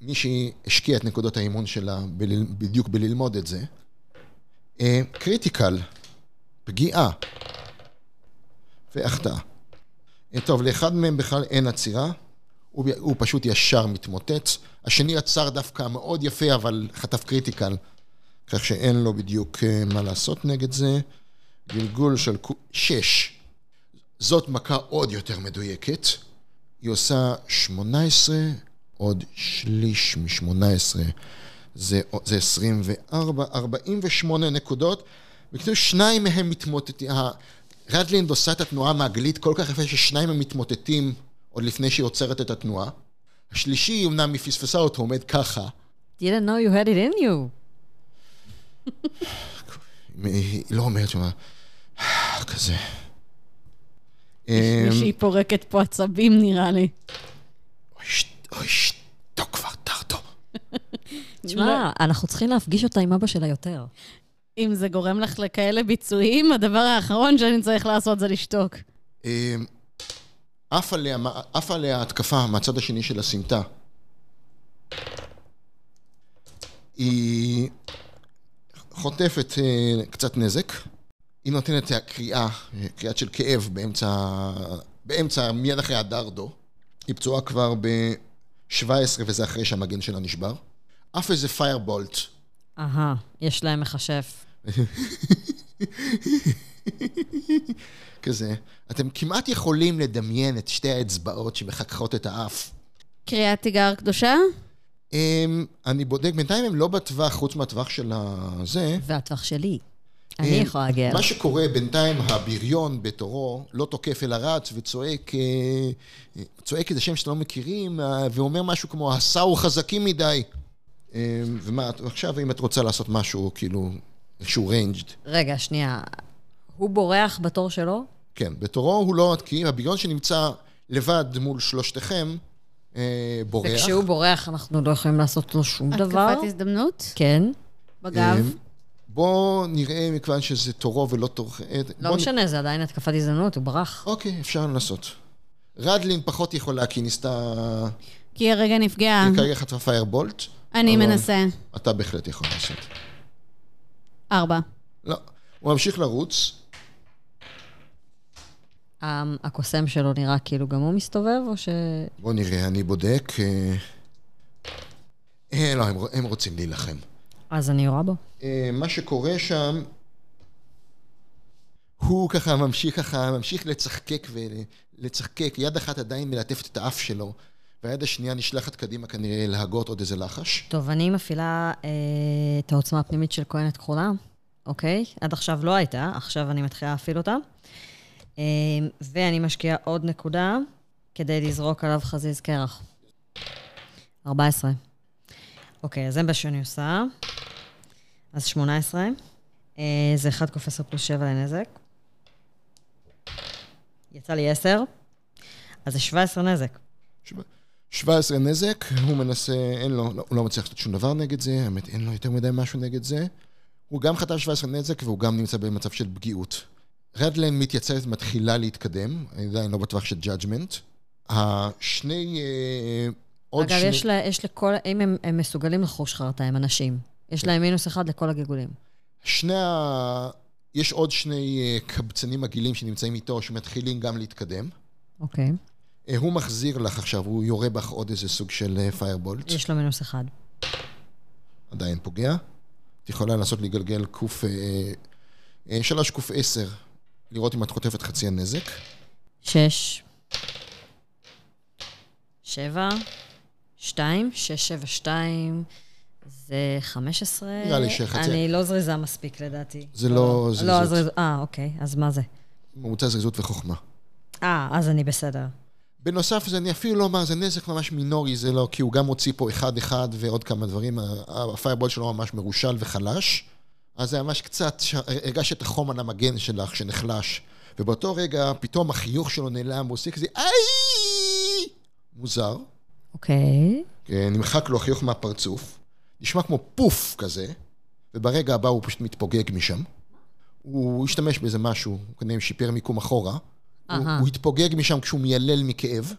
מי שהשקיע את נקודות האימון שלה בדיוק בללמוד את זה. critical, פגיעה והחטאה. אה, טוב, לאחד מהם בכלל אין עצירה, הוא, הוא פשוט ישר מתמוטט. השני עצר דווקא מאוד יפה, אבל חטף critical, כך שאין לו בדיוק אה, מה לעשות נגד זה. גלגול של שש. זאת מכה עוד יותר מדויקת. היא עושה 18, עוד שליש מ-18, זה, זה 24, 48 נקודות. בקיצור, שניים מהם מתמוטטים. רדלינד עושה את התנועה המעגלית כל כך יפה ששניים הם מתמוטטים עוד לפני שהיא עוצרת את התנועה. השלישי, אמנם היא פספסה אותו, עומד ככה. didn't know you had it in you. היא לא אומרת שמה, כזה. מישהי פורקת פה עצבים, נראה לי. אוי, שתוק כבר, טרטו. תשמע, אנחנו צריכים להפגיש אותה עם אבא שלה יותר. אם זה גורם לך לכאלה ביצועים, הדבר האחרון שאני צריך לעשות זה לשתוק. עף עליה, עף עליה התקפה מהצד השני של הסמטה. היא חוטפת אה, קצת נזק. היא נותנת קריאה, קריאה של כאב באמצע, באמצע, מיד אחרי הדרדו. היא פצועה כבר ב-17 וזה אחרי שהמגן שלה נשבר. אף איזה פיירבולט. אהה, יש להם מכשף. כזה. אתם כמעט יכולים לדמיין את שתי האצבעות שמחככות את האף. קריאת תיגר קדושה? אמ, אני בודק, בינתיים הם לא בטווח, חוץ מהטווח של הזה. והטווח שלי. אני יכולה להגיע. מה שקורה בינתיים, הבריון בתורו לא תוקף אלא רץ וצועק, אה, צועק איזה שם שאתם לא מכירים, אה, ואומר משהו כמו, הסאו חזקים מדי. אמ, ומה, עכשיו אם את רוצה לעשות משהו, כאילו, איזשהו ranged. רגע, שנייה. הוא בורח בתור שלו? כן, בתורו הוא לא, כי הבריון שנמצא לבד מול שלושתכם, אה, בורח. וכשהוא בורח, אנחנו לא יכולים לעשות לו שום דבר. התקפת הזדמנות? כן. בגב? בואו נראה, מכיוון שזה תורו ולא תורו... לא משנה, זה עדיין התקפת הזדמנות, הוא ברח. אוקיי, אפשר לנסות. רדלין פחות יכולה, כי היא ניסתה... כי הרגע נפגעה. היא כרגע חטפה firebolt. אני מנסה. אתה בהחלט יכול לעשות. ארבע. לא. הוא ממשיך לרוץ. הקוסם שלו נראה כאילו גם הוא מסתובב, או ש... בוא נראה, אני בודק. אה, לא, הם רוצים להילחם. אז אני רואה בו. מה שקורה שם, הוא ככה ממשיך ככה, ממשיך לצחקק ולצחקק, יד אחת עדיין מלטפת את האף שלו, והיד השנייה נשלחת קדימה כנראה להגות עוד איזה לחש. טוב, אני מפעילה אה, את העוצמה הפנימית של כהנת כחולה, אוקיי? עד עכשיו לא הייתה, עכשיו אני מתחילה להפעיל אותה. אה, ואני משקיעה עוד נקודה כדי לזרוק עליו חזיז קרח. 14. אוקיי, אז זה מה שאני עושה. אז 18. אה, זה 1 קופסר פלוס 7 לנזק. יצא לי 10. אז זה 17 נזק. 17 נזק, הוא מנסה, אין לו, לא, הוא לא מצליח לעשות שום דבר נגד זה, האמת, אין לו יותר מדי משהו נגד זה. הוא גם חטף 17 נזק והוא גם נמצא במצב של פגיעות. רדלן מתייצבת, מתחילה להתקדם, אני עדיין לא בטווח של judgment. השני, אה, עוד אגב, שני... יש, לה, יש לכל, אם הם, הם מסוגלים לחוש חרטה, הם אנשים. יש להם מינוס אחד לכל הגלגולים. שני ה... יש עוד שני אה, קבצנים מגעילים שנמצאים איתו, שמתחילים גם להתקדם. אוקיי. אה, הוא מחזיר לך עכשיו, הוא יורה בך עוד איזה סוג של פיירבולט. יש לו מינוס אחד. עדיין פוגע. את יכולה לנסות לגלגל קוף... אה, שלוש קוף עשר, לראות אם את חוטפת חצי הנזק. שש. שבע. שתיים. שש, שבע, שתיים. זה 15. נראה לי שחצי... אני לא זריזה מספיק לדעתי. זה לא זריזות. לא זריזות. אה, אוקיי. אז מה זה? ממוצע זריזות וחוכמה. אה, אז אני בסדר. בנוסף לזה, אני אפילו לא אומר, זה נזק ממש מינורי, זה לא, כי הוא גם הוציא פה אחד-אחד ועוד כמה דברים. הפיירבול שלו ממש מרושל וחלש. אז זה ממש קצת, הרגש את החום על המגן שלך שנחלש. ובאותו רגע, פתאום החיוך שלו נעלם, הוא עושה כזה, איי! מוזר. אוקיי. אה, נמחק לו החיוך מהפרצוף, נשמע כמו פוף כזה, וברגע הבא הוא פשוט מתפוגג משם. הוא השתמש באיזה משהו, הוא כנראה שיפר מיקום אחורה. הוא. הוא התפוגג משם כשהוא מיילל מכאב,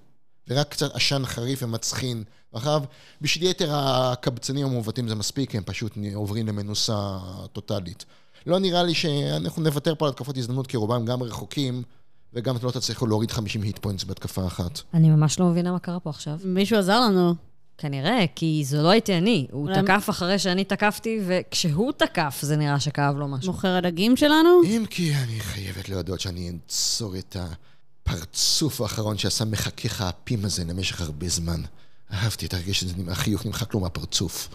ורק קצת עשן חריף ומצחין. ואחריו, בשביל יתר הקבצנים המעוותים זה מספיק, הם פשוט עוברים למנוסה טוטאלית. לא נראה לי שאנחנו נוותר פה על התקפות הזדמנות, כי רובם גם רחוקים, וגם לא תצליחו להוריד 50 היט פוינטס בהתקפה אחת. אני ממש לא מבינה מה קרה פה עכשיו. מישהו עזר לנו. כנראה, כי זו לא הייתי אני. הוא אולי- תקף אחרי שאני תקפתי, וכשהוא תקף זה נראה שכאב לו משהו. מוכר הדגים שלנו? אם כי אני חייבת להודות שאני אנצור את הפרצוף האחרון שעשה מחכך האפים הזה למשך הרבה זמן. אהבתי את הרגש הזה, החיוך נמחק לו מהפרצוף.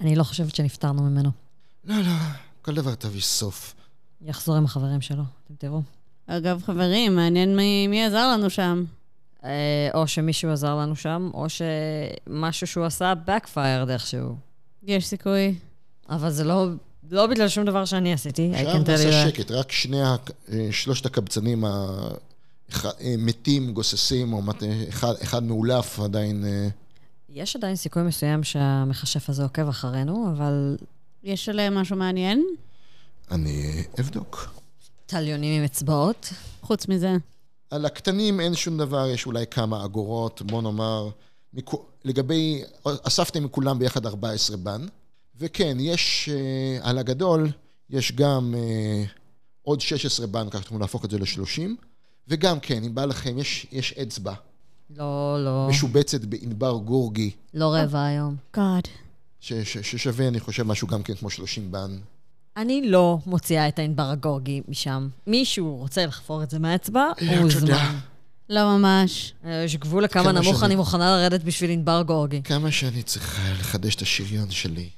אני לא חושבת שנפטרנו ממנו. לא, לא, כל דבר תביא סוף. יחזור עם החברים שלו, אתם תראו. אגב, חברים, מעניין מי, מי עזר לנו שם. אה, או שמישהו עזר לנו שם, או שמשהו שהוא עשה backfired איכשהו. יש סיכוי. אבל זה לא, לא בגלל שום דבר שאני עשיתי. You נעשה that. שקט, רק שני, אה, שלושת הקבצנים המתים, גוססים, או מת- אחד, אחד מאולף עדיין... אה, יש עדיין סיכוי מסוים שהמכשף הזה עוקב אחרינו, אבל יש עליהם משהו מעניין? אני אבדוק. טליונים עם אצבעות. חוץ מזה. על הקטנים אין שום דבר, יש אולי כמה אגורות, בוא נאמר, מכו- לגבי, אספתם מכולם ביחד 14 בן, וכן, יש, אה, על הגדול, יש גם אה, עוד 16 בן, ככה שאתם להפוך את זה ל-30, וגם כן, אם בא לכם, יש, יש אצבע לא, לא, משובצת בענבר גורגי, לא רבע היום. ש, ששווה, אני חושב, משהו גם כן כמו 30 בן. אני לא מוציאה את הענבר הגורגי משם. מישהו רוצה לחפור את זה מהאצבע, לא, הוא. מוזמן. לא ממש. אה, יש גבול לכמה כמה נמוך שאני- אני מוכנה לרדת בשביל ענבר גורגי. כמה שאני צריכה לחדש את השריון שלי.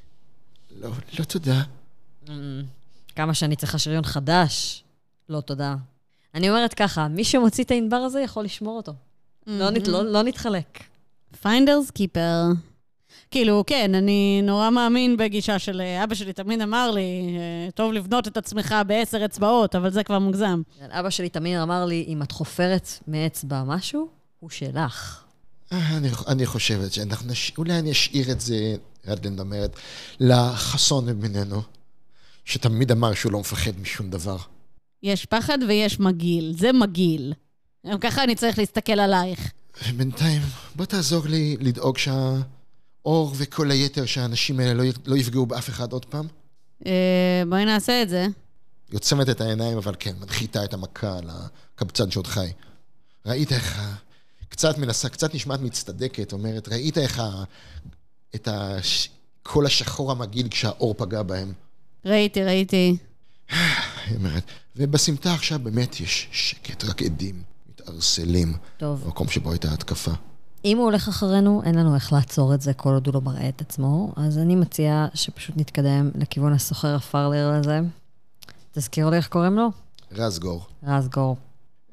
לא, לא תודה. Mm, כמה שאני צריכה שריון חדש. לא, תודה. אני אומרת ככה, מי שמוציא את הענבר הזה יכול לשמור אותו. לא נת- לא- לא נתחלק. finders keepers. כאילו, כן, אני נורא מאמין בגישה של אה, אבא שלי תמיד אמר לי, אה, טוב לבנות את עצמך בעשר אצבעות, אבל זה כבר מוגזם. אבא שלי תמיד אמר לי, אם את חופרת מאצבע משהו, הוא שלך. אה, אני, אני חושבת שאנחנו, נש... אולי אני אשאיר את זה, רדלנד אומרת, לחסון מבינינו, שתמיד אמר שהוא לא מפחד משום דבר. יש פחד ויש מגעיל, זה מגעיל. גם ככה אני צריך להסתכל עלייך. בינתיים, בוא תעזור לי לדאוג שהאור וכל היתר שהאנשים האלה לא. לא יפגעו באף אחד עוד פעם. אה, בואי נעשה את זה. היא עוצמת את העיניים, אבל כן, מנחיתה את המכה על הקבצן שעוד חי. ראית איך ה... קצת מנסה, קצת נשמעת מצטדקת, אומרת, ראית איך ה... את הקול השחור המגעיל כשהאור פגע בהם. ראיתי, ראיתי. היא אומרת, ובסמטה עכשיו באמת יש שקט, רק עדים מתערסלים טוב, במקום שבו הייתה התקפה. אם הוא הולך אחרינו, אין לנו איך לעצור את זה כל עוד הוא לא מראה את עצמו, אז אני מציעה שפשוט נתקדם לכיוון הסוחר הפרלר הזה. תזכירו לי איך קוראים לו? רזגור. רז גור.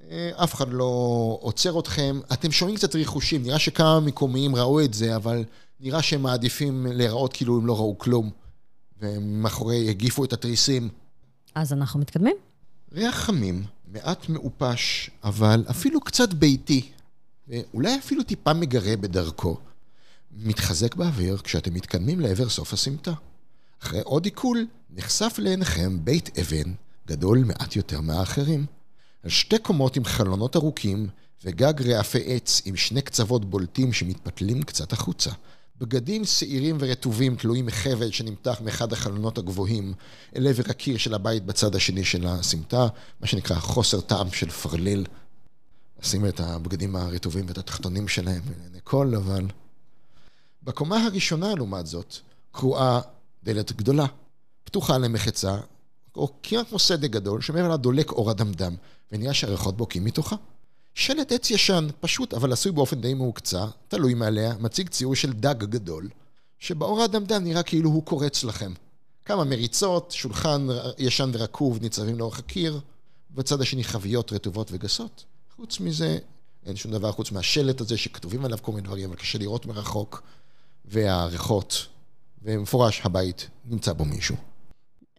אה, אף אחד לא עוצר אתכם. אתם שומעים קצת ריחושים, נראה שכמה מקומיים ראו את זה, אבל נראה שהם מעדיפים להיראות כאילו הם לא ראו כלום. והם מאחורי, הגיפו את התריסים. אז אנחנו מתקדמים? ריח חמים, מעט מעופש, אבל אפילו קצת ביתי, ואולי אפילו טיפה מגרה בדרכו, מתחזק באוויר כשאתם מתקדמים לעבר סוף הסמטה. אחרי עוד עיכול, נחשף לעיניכם בית אבן, גדול מעט יותר מהאחרים. על שתי קומות עם חלונות ארוכים, וגג רעפי עץ עם שני קצוות בולטים שמתפתלים קצת החוצה. בגדים שעירים ורטובים תלויים מחבל שנמתח מאחד החלונות הגבוהים אל עבר הקיר של הבית בצד השני של הסמטה, מה שנקרא חוסר טעם של פרליל. לשים את הבגדים הרטובים ואת התחתונים שלהם לעיני כל, אבל... בקומה הראשונה, לעומת זאת, קרועה דלת גדולה, פתוחה למחצה, או כמעט כמו סדק גדול, שמעבר לה דולק אור אדמדם, ונראה שהריחות בוקעים מתוכה. שלט עץ ישן, פשוט אבל עשוי באופן די מהוקצע, תלוי מעליה, מציג ציור של דג גדול, שבאור האדמדם נראה כאילו הוא קורץ לכם. כמה מריצות, שולחן ישן ורקוב ניצבים לאורך הקיר, בצד השני חביות רטובות וגסות. חוץ מזה, אין שום דבר חוץ מהשלט הזה שכתובים עליו כל מיני דברים, אבל קשה לראות מרחוק, והריחות, ומפורש הבית נמצא בו מישהו.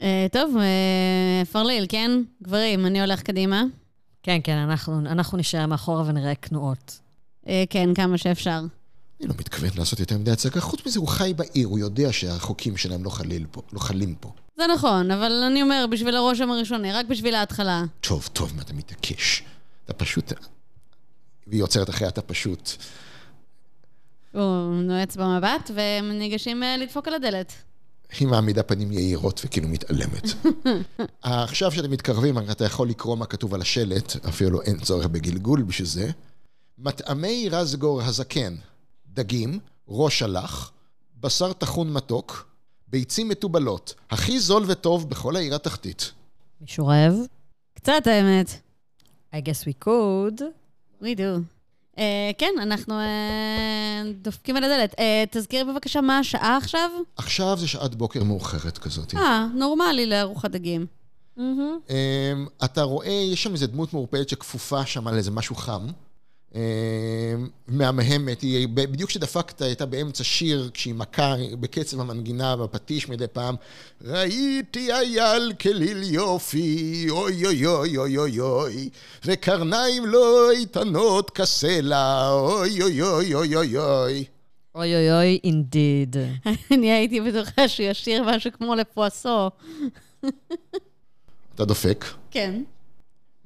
אה, טוב, אה, פרליל, כן? גברים, אני הולך קדימה. כן, כן, אנחנו, אנחנו נשאר מאחורה ונראה כנועות. אה, כן, כמה שאפשר. אני לא מתכוון לעשות יותר מדי הצגה. חוץ מזה, הוא חי בעיר, הוא יודע שהחוקים שלהם לא, חליל פה, לא חלים פה. זה נכון, אבל אני אומר, בשביל הרושם הראשוני, רק בשביל ההתחלה. טוב, טוב, מה אתה מתעקש? אתה פשוט... והיא עוצרת אחרי אתה פשוט... הוא נועץ במבט, והם ניגשים אה, לדפוק על הדלת. היא מעמידה פנים יהירות וכאילו מתעלמת. עכשיו שאתם מתקרבים, אתה יכול לקרוא מה כתוב על השלט, אפילו אין צורך בגלגול בשביל זה. מטעמי רזגור הזקן, דגים, ראש שלח, בשר טחון מתוק, ביצים מתובלות, הכי זול וטוב בכל העיר התחתית. מישהו רעב? קצת, האמת. I guess we could. We do. Uh, כן, אנחנו uh, דופקים על הדלת. Uh, תזכיר בבקשה מה השעה עכשיו? עכשיו זה שעת בוקר מאוחרת כזאת. אה, נורמלי לארוחת דגים. Um, אתה רואה, יש שם איזו דמות מעורפלת שכפופה שם על איזה משהו חם. מהמהמת, היא בדיוק כשדפקת הייתה באמצע שיר, כשהיא מכה בקצב המנגינה בפטיש מדי פעם, ראיתי אייל כליל יופי, אוי אוי אוי אוי אוי אוי, וקרניים לא איתנות כסלע, אוי אוי אוי אוי אוי אוי. אוי אוי אוי, אינדיד. אני הייתי בטוחה שהוא ישיר משהו כמו לפואסו. אתה דופק. כן.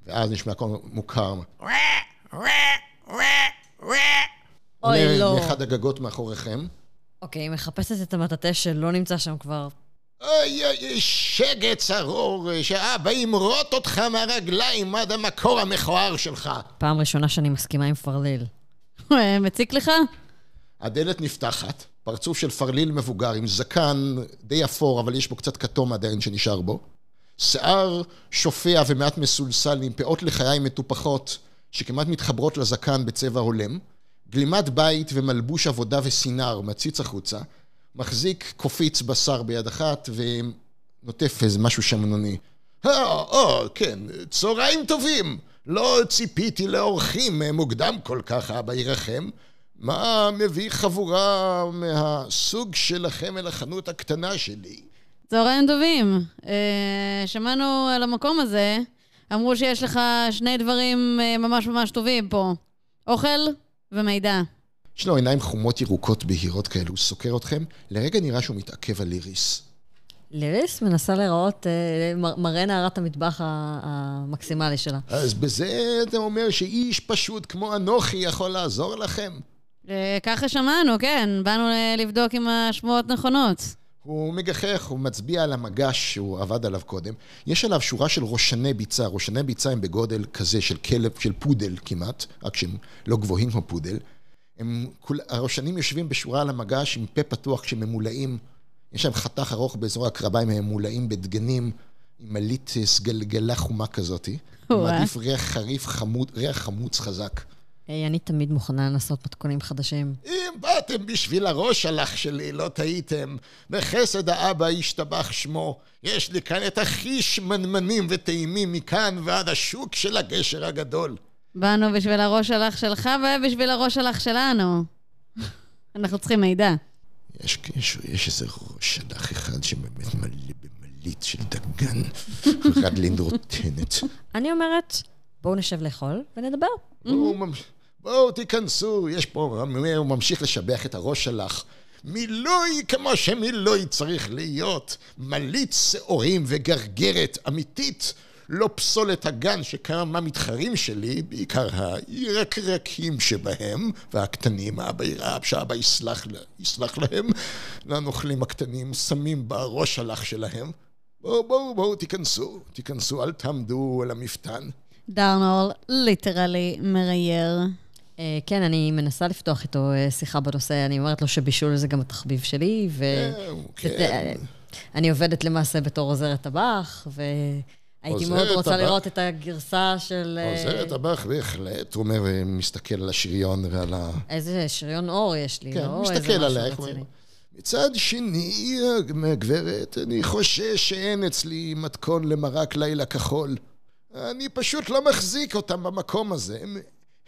ואז נשמע קול מוכר. אוי, לא. מאחד הגגות מאחוריכם. אוקיי, היא מחפשת את המטאטה שלא נמצא שם כבר. אוי אוי, שגץ ארור, שאבא ימרוט אותך מהרגליים עד המקור המכוער שלך. פעם ראשונה שאני מסכימה עם פרליל. מציק לך? הדלת נפתחת, פרצוף של פרליל מבוגר עם זקן די אפור, אבל יש בו קצת כתום עדיין שנשאר בו. שיער שופע ומעט מסולסל עם פאות לחיים מטופחות שכמעט מתחברות לזקן בצבע הולם. גלימת בית ומלבוש עבודה וסינר מציץ החוצה. מחזיק קופיץ בשר ביד אחת ונוטף איזה משהו שמנוני. אה, אה, כן, צהריים טובים. לא ציפיתי לאורחים מוקדם כל כך, אבא ירחם. מה מביא חבורה מהסוג שלכם אל החנות הקטנה שלי? צהריים טובים. אה, שמענו על המקום הזה. אמרו שיש לך שני דברים אה, ממש ממש טובים פה. אוכל ומידע. יש לו עיניים חומות ירוקות בהירות כאלו, הוא סוקר אתכם, לרגע נראה שהוא מתעכב על ליריס. ליריס מנסה להיראות, אה, מראה נערת המטבח המקסימלי שלה. אז בזה אתה אומר שאיש פשוט כמו אנוכי יכול לעזור לכם? אה, ככה שמענו, כן. באנו לבדוק אם השמועות נכונות. הוא מגחך, הוא מצביע על המגש שהוא עבד עליו קודם. יש עליו שורה של ראשני ביצה, ראשני ביצה הם בגודל כזה של כלב, של פודל כמעט, רק שהם לא גבוהים כמו פודל. הם, כול, הראשנים יושבים בשורה על המגש עם פה פתוח כשהם ממולאים. יש להם חתך ארוך באזור הקרביים, הם ממולאים בדגנים עם מלית סגלגלה חומה כזאת. מעדיף ריח חריף, חמוד, ריח חמוץ חזק. היי, אני תמיד מוכנה לנסות מתכונים חדשים. אם באתם בשביל הראש שלך שלי, לא טעיתם. בחסד האבא ישתבח שמו. יש לי כאן את הכי שמנמנים וטעימים מכאן ועד השוק של הגשר הגדול. באנו בשביל הראש שלך שלך ובשביל הראש שלך שלנו. אנחנו צריכים מידע. יש, יש, יש איזה ראש שלך אחד שבאמת מלא במליט של דגן, רק לינדרוטנת. אני אומרת, בואו נשב לאכול ונדבר. בואו, בואו תיכנסו, יש פה, הוא ממשיך לשבח את הראש שלך. מילוי כמו שמילוי צריך להיות, מליץ שעורים וגרגרת אמיתית, לא פסולת הגן שכמה מתחרים שלי, בעיקר הירקרקים שבהם, והקטנים, אבא יראה שאבא יסלח, יסלח להם, לנוכלים הקטנים, שמים בראש שלך שלהם. בואו, בואו, בואו, תיכנסו, תיכנסו, אל תעמדו על המפתן. דרנול ליטרלי מרייר. אה, כן, אני מנסה לפתוח איתו אה, שיחה בנושא, אני אומרת לו שבישול זה גם התחביב שלי, ואני עובדת למעשה בתור עוזרת טבח, והייתי מאוד רוצה לראות את הגרסה של... אה, עוזרת טבח בהחלט, הוא אומר, ומסתכל על השריון ועל ה... איזה שריון אור יש לי, כן, לא מסתכל עלייך. מצד שני, גברת, אני חושש שאין אצלי מתכון למרק לילה כחול. אני פשוט לא מחזיק אותם במקום הזה. הם,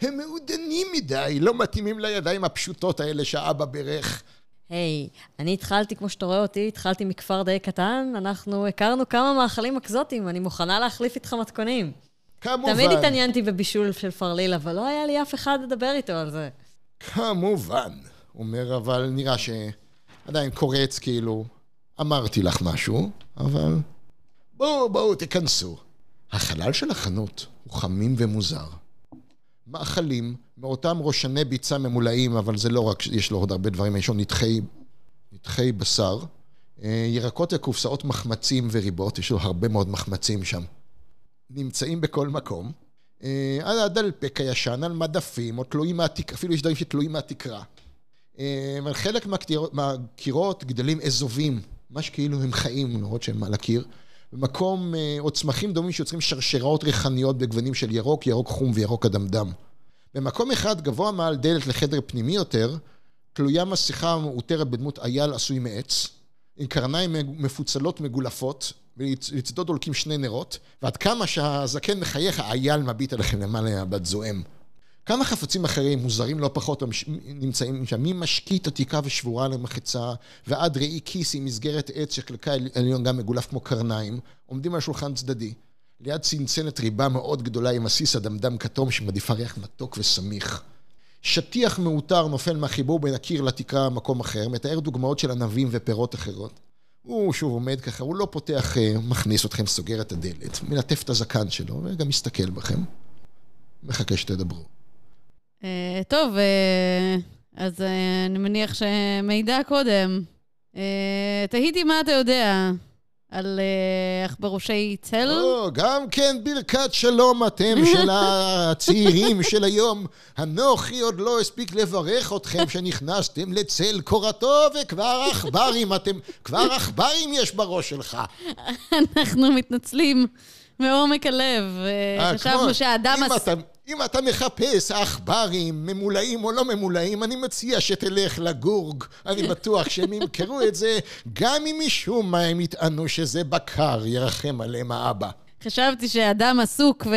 הם מעודנים מדי, לא מתאימים לידיים הפשוטות האלה שהאבא בירך. היי, hey, אני התחלתי, כמו שאתה רואה אותי, התחלתי מכפר די קטן, אנחנו הכרנו כמה מאכלים אקזוטיים, אני מוכנה להחליף איתך מתכונים. כמובן. תמיד התעניינתי בבישול של פרליל, אבל לא היה לי אף אחד לדבר איתו על זה. כמובן. אומר, אבל נראה שעדיין קורץ, כאילו, אמרתי לך משהו, אבל בואו, בואו, תיכנסו. החלל של החנות הוא חמים ומוזר. מאכלים מאותם ראשני ביצה ממולאים, אבל זה לא רק, יש לו עוד הרבה דברים, יש לו נתחי, נתחי בשר, אה, ירקות וקופסאות מחמצים וריבות, יש לו הרבה מאוד מחמצים שם. נמצאים בכל מקום. אה, על הדלפק הישן, על מדפים, או תלויים מהתקרה, אפילו יש דברים שתלויים מהתקרה. אה, אבל חלק מהקירות גדלים אזובים, ממש כאילו הם חיים, למרות שהם על הקיר. במקום, או צמחים דומים שיוצרים שרשראות ריחניות בגוונים של ירוק, ירוק חום וירוק אדמדם. במקום אחד גבוה מעל דלת לחדר פנימי יותר, תלויה מסכה מאותרת בדמות אייל עשוי מעץ, עם קרניים מפוצלות מגולפות, ולצדו דולקים שני נרות, ועד כמה שהזקן מחייך, האייל מביט עליכם למעלה מבט זועם. כמה חפצים אחרים, מוזרים לא פחות, נמצאים שם, ממשקית עתיקה ושבורה למחצה, ועד ראי כיס עם מסגרת עץ שחלקה עליון גם מגולף כמו קרניים, עומדים על שולחן צדדי. ליד צנצנת ריבה מאוד גדולה עם עסיס אדמדם כתום שמדיפה ריח מתוק וסמיך. שטיח מאותר נופל מהחיבור בין הקיר לתקרה במקום אחר, מתאר דוגמאות של ענבים ופירות אחרות. הוא שוב עומד ככה, הוא לא פותח, אה, מכניס אתכם, סוגר את הדלת, מלטף את הזקן שלו, וגם מסתכל בכם. מחכה שתדברו. אה, טוב, אה, אז אני מניח שמידע קודם. תהיתי מה אתה יודע על עכברושי צל? או, גם כן ברכת שלום אתם של הצעירים של היום. הנוחי עוד לא הספיק לברך אתכם שנכנסתם לצל קורתו, וכבר עכברים אתם, כבר עכברים יש בראש שלך. אנחנו מתנצלים מעומק הלב. אה, חשבנו שהאדם... אם אתה... אם אתה מחפש עכברים, ממולאים או לא ממולאים, אני מציע שתלך לגורג. אני בטוח שהם ימכרו את זה, גם אם משום מה הם יטענו שזה בקר, ירחם עליהם האבא. חשבתי שאדם עסוק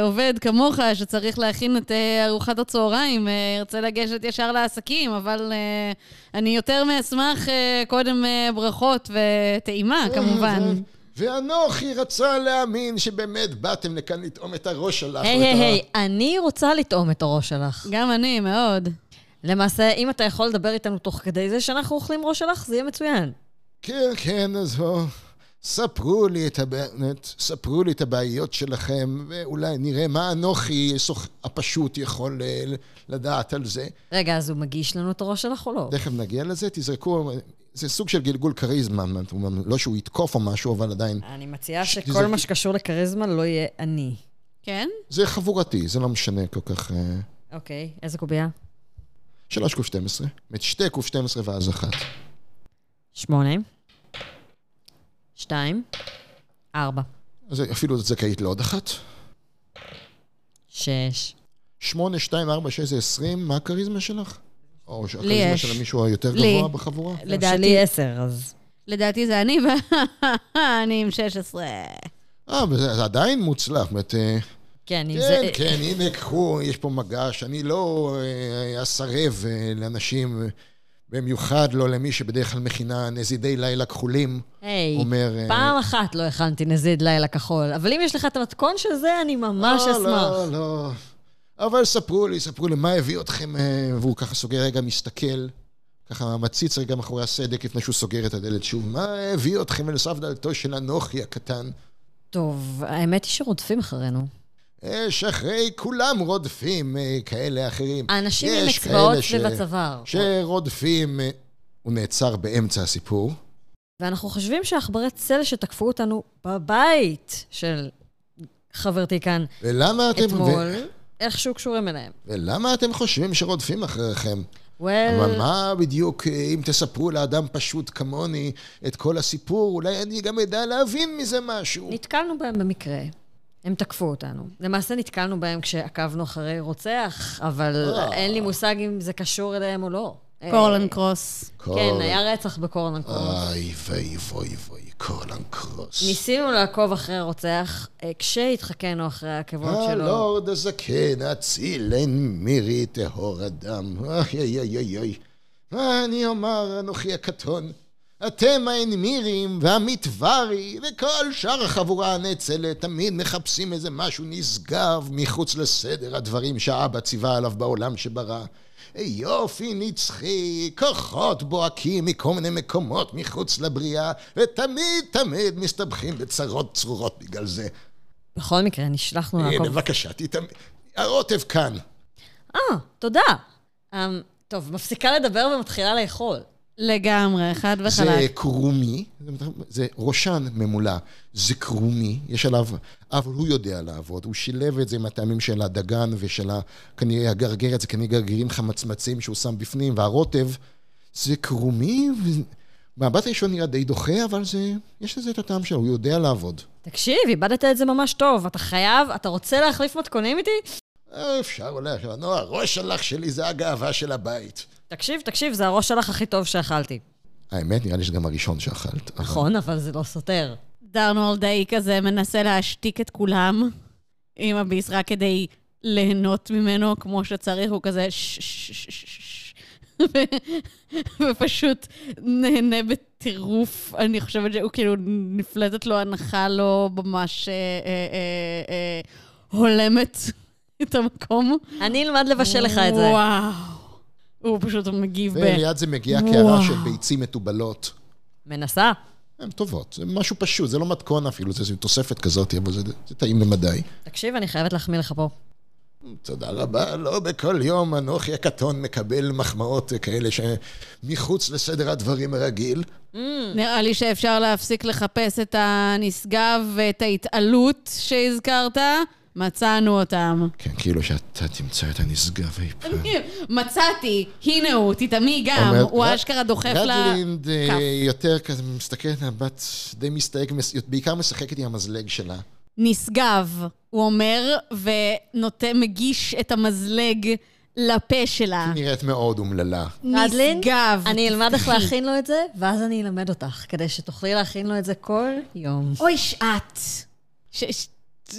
ועובד כמוך, שצריך להכין את אה, ארוחת הצהריים, אה, ירצה לגשת ישר לעסקים, אבל אה, אני יותר מאשמח קודם ברכות וטעימה, כמובן. ואנוכי רצה להאמין שבאמת באתם לכאן לטעום את הראש שלך. היי, היי, היי, אני רוצה לטעום את הראש שלך. גם אני, מאוד. למעשה, אם אתה יכול לדבר איתנו תוך כדי זה שאנחנו אוכלים ראש שלך, זה יהיה מצוין. כן, כן, אז בואו, ספרו לי את הבאמת, ספרו לי את הבעיות שלכם, ואולי נראה מה אנוכי הפשוט יכול אה, לדעת על זה. רגע, אז הוא מגיש לנו את הראש שלך או לא? תכף נגיע לזה, תזרקו, זה סוג של גלגול כריזמה, לא שהוא יתקוף או משהו, אבל עדיין... אני מציעה שכל מה שקשור לכריזמה לא יהיה אני. כן? זה חבורתי, זה לא משנה כל כך... אה, אוקיי, איזה קובייה? שלוש קוף 12. זאת שתי קוף 12 ואז אחת. שמונה. שתיים. ארבע. אז אפילו את זכאית לעוד אחת. שש. שמונה, שתיים, ארבע, שש זה עשרים, מה הכריזמה שלך? או שהכריזמה של המישהו היותר גבוה בחבורה? לדעתי עשר, אז... לדעתי זה אני, ואני עם 16. אה, זה עדיין מוצלח, באמת... אה, כן, כן, זה... כן, הנה, קחו, יש פה מגש. אני לא אה, אסרב אה, לאנשים, במיוחד לא למי שבדרך כלל מכינה נזידי לילה כחולים. היי, אומר, פעם אחת לא הכנתי נזיד לילה כחול, אבל אם יש לך את המתכון של זה, אני ממש לא, אשמח. לא, לא. אבל ספרו לי, ספרו לי, מה הביא אתכם? אה, והוא ככה סוגר רגע, מסתכל, ככה מציץ רגע מאחורי הסדק לפני שהוא סוגר את הדלת שוב. מה הביא אתכם אל סף דלתו של אנוכי הקטן? טוב, האמת היא שרודפים אחרינו. יש אחרי כולם רודפים אה, כאלה אחרים. האנשים עם אצבעות ובצוואר. שרודפים... אה, הוא נעצר באמצע הסיפור. ואנחנו חושבים שעכברי צל שתקפו אותנו בבית של חברתי כאן ולמה אתם... אתמול. ו... איכשהו קשורים אליהם. ולמה אתם חושבים שרודפים אחריכם? Well... אבל מה בדיוק, אם תספרו לאדם פשוט כמוני את כל הסיפור, אולי אני גם אדע להבין מזה משהו. נתקלנו בהם במקרה. הם תקפו אותנו. למעשה נתקלנו בהם כשעקבנו אחרי רוצח, אבל אה. אין לי מושג אם זה קשור אליהם או לא. קורלן קרוס. כן, היה רצח בקורלן קרוס. איי ואי ואי ואי, קורלן קרוס. ניסינו לעקוב אחרי הרוצח, אה, כשהתחכנו אחרי העקבות שלו. הלורד הזקן, אציל, אין מירי טהור אדם. איי איי איי איי. מה אני אומר, אנוכי הקטון? אתם האנמירים והמטברי וכל שאר החבורה הנאצלת תמיד מחפשים איזה משהו נשגב מחוץ לסדר הדברים שהאבא ציווה עליו בעולם שברא. יופי נצחי, כוחות בוהקים מכל מיני מקומות מחוץ לבריאה, ותמיד תמיד מסתבכים בצרות צרורות בגלל זה. בכל מקרה, נשלחנו לעקוב. בבקשה, תתאמ... הרוטב כאן. אה, תודה. Um, טוב, מפסיקה לדבר ומתחילה לאכול. לגמרי, חד וחלק. זה קרומי, זה ראשן ממולא, זה קרומי, יש עליו, אבל הוא יודע לעבוד, הוא שילב את זה עם הטעמים של הדגן ושל כנראה הגרגרת, זה כנראה גרגירים חמצמצים שהוא שם בפנים, והרוטב, זה קרומי, ומבט ראשון נראה די דוחה, אבל זה, יש לזה את הטעם שלו, הוא יודע לעבוד. תקשיב, איבדת את זה ממש טוב, אתה חייב, אתה רוצה להחליף מתכונים איתי? אפשר אולי, נו, הראש שלך שלי זה הגאווה של הבית. תקשיב, תקשיב, זה הראש שלך הכי טוב שאכלתי. האמת, נראה לי שזה גם הראשון שאכלת. נכון, אבל זה לא סותר. דרנולדאי כזה מנסה להשתיק את כולם עם הביס רק כדי ליהנות ממנו כמו שצריך, הוא כזה ופשוט נהנה בטירוף. אני חושבת שהוא כאילו, נפלטת לו הנחה לא ממש אה, אה, אה, הולמת את המקום. אני אלמד לבשל לך את זה. וואו. הוא פשוט מגיב ב... וליד זה מגיעה קערה של ביצים מתובלות. מנסה. הן טובות, זה משהו פשוט, זה לא מתכון אפילו, זה תוספת כזאת, אבל זה, זה טעים למדי. תקשיב, אני חייבת להחמיא לך פה. תודה רבה, לא בכל יום אנוכי הקטון מקבל מחמאות כאלה שמחוץ לסדר הדברים הרגיל. Mm. נראה לי שאפשר להפסיק לחפש את הנשגב ואת ההתעלות שהזכרת. מצאנו אותם. כן, כאילו שאתה תמצא את הנשגב אי פעם. מצאתי, הנה הוא, תתעמי גם, הוא אשכרה דוחף לכף. רדלינד אה, יותר כזה מסתכלת על הבת די מסתייג, בעיקר משחקת עם המזלג שלה. נשגב, הוא אומר, ומגיש את המזלג לפה שלה. היא נראית מאוד אומללה. נשגב. אני אלמד איך להכין לו את זה, ואז אני אלמד אותך, כדי שתוכלי להכין לו את זה כל יום. אוי, שאת.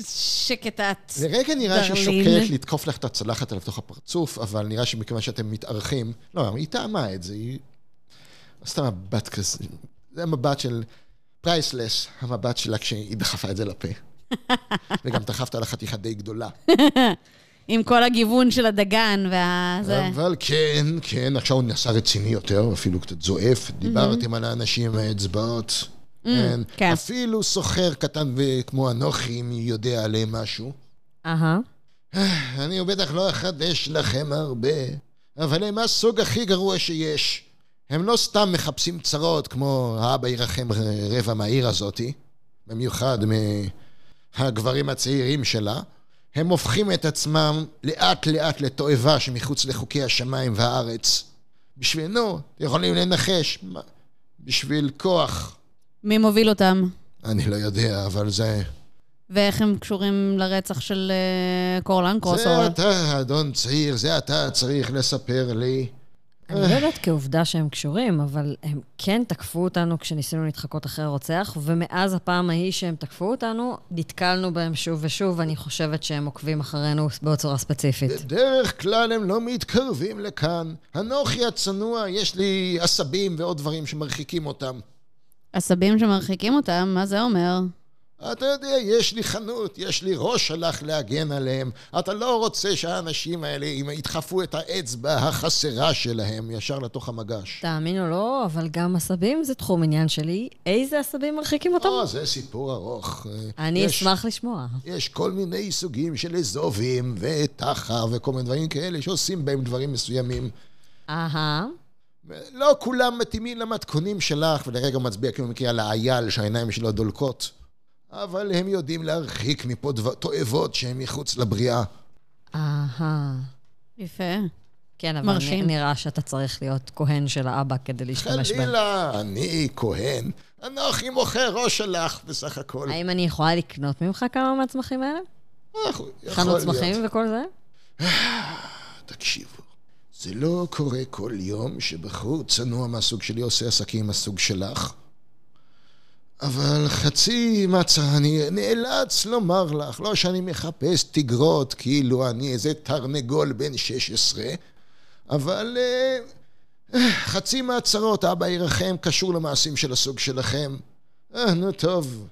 שקט את, לרגע נראה שהיא שוקלת לתקוף לך את הצלחת עליו תוך הפרצוף, אבל נראה שמכיוון שאתם מתארחים, לא, היא טעמה את זה, היא... סתם מבט כזה, זה המבט של פרייסלס, המבט שלה כשהיא דחפה את זה לפה. וגם דחפת לה חתיכה די גדולה. עם כל הגיוון של הדגן והזה. אבל כן, כן, עכשיו הוא נעשה רציני יותר, אפילו קצת זועף. דיברתם על האנשים עם האצבעות. Mm, כן. כן. אפילו סוחר קטן כמו אנוכי, אם יודע עליהם משהו. אהה. אני בטח לא אחדש לכם הרבה, אבל הם הסוג הכי גרוע שיש. הם לא סתם מחפשים צרות כמו האבא ירחם רבע מהעיר הזאתי, במיוחד מהגברים הצעירים שלה. הם הופכים את עצמם לאט לאט לתועבה שמחוץ לחוקי השמיים והארץ. בשביל, נו, יכולים לנחש, בשביל כוח, מי מוביל אותם? אני לא יודע, אבל זה... ואיך הם קשורים לרצח של uh, קורלן קרוסוול? זה אתה, אדון צעיר, זה אתה צריך לספר לי. אני לא יודעת כעובדה שהם קשורים, אבל הם כן תקפו אותנו כשניסינו להתחקות אחרי הרוצח, ומאז הפעם ההיא שהם תקפו אותנו, נתקלנו בהם שוב ושוב, ואני חושבת שהם עוקבים אחרינו בצורה ספציפית. בדרך כלל הם לא מתקרבים לכאן. אנוכי הצנוע, יש לי עשבים ועוד דברים שמרחיקים אותם. עשבים שמרחיקים אותם, מה זה אומר? אתה יודע, יש לי חנות, יש לי ראש שלך להגן עליהם. אתה לא רוצה שהאנשים האלה ידחפו את האצבע החסרה שלהם ישר לתוך המגש. תאמין או לא, אבל גם עשבים זה תחום עניין שלי. איזה עשבים מרחיקים אותם? או, זה סיפור ארוך. אני יש, אשמח לשמוע. יש כל מיני סוגים של אזובים ותחר וכל מיני דברים כאלה שעושים בהם דברים מסוימים. אהה. לא כולם מתאימים למתכונים שלך, ולרגע מצביע כאילו מכיר על האייל שהעיניים שלו דולקות. אבל הם יודעים להרחיק מפה תועבות שהן מחוץ לבריאה. אהה. יפה. כן, אבל מרשים. נראה שאתה צריך להיות כהן של האבא כדי להשתמש בהם. חלילה, אני כהן. אנוכי מוכר ראש שלך בסך הכל. האם אני יכולה לקנות ממך כמה מהצמחים האלה? חנות צמחים וכל זה? תקשיבו. זה לא קורה כל יום שבחור צנוע מהסוג שלי עושה עסקים מהסוג שלך. אבל חצי מצה, אני נאלץ לומר לך, לא שאני מחפש תגרות כאילו אני איזה תרנגול בן 16, אבל uh, חצי מהצרות, אבא ירחם, קשור למעשים של הסוג שלכם. אה, נו טוב,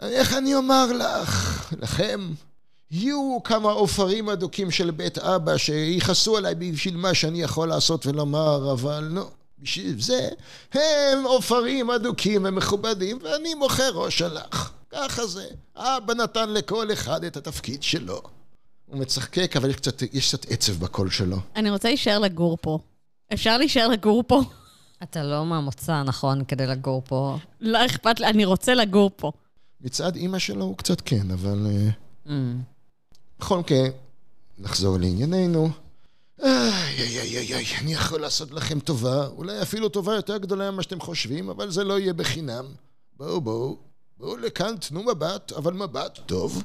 איך אני אומר לך, לכם, יהיו כמה עופרים אדוקים של בית אבא שיכעסו עליי בשביל מה שאני יכול לעשות ולומר, אבל לא, בשביל זה הם עופרים אדוקים ומכובדים ואני מוכר ראש שלך. ככה זה. אבא נתן לכל אחד את התפקיד שלו. הוא מצחקק, אבל יש קצת, יש קצת עצב בקול שלו. אני רוצה להישאר לגור פה. אפשר להישאר לגור פה? אתה לא מהמוצא הנכון כדי לגור פה. לא אכפת לי, אני רוצה לגור פה. מצד אימא שלו הוא קצת כן, אבל... אה, Mm. בכל מקרה, נחזור לענייננו. איי, איי, איי, איי, אני יכול לעשות לכם טובה, אולי אפילו טובה יותר גדולה ממה שאתם חושבים, אבל זה לא יהיה בחינם. בואו, בואו, בואו לכאן, תנו מבט, אבל מבט טוב.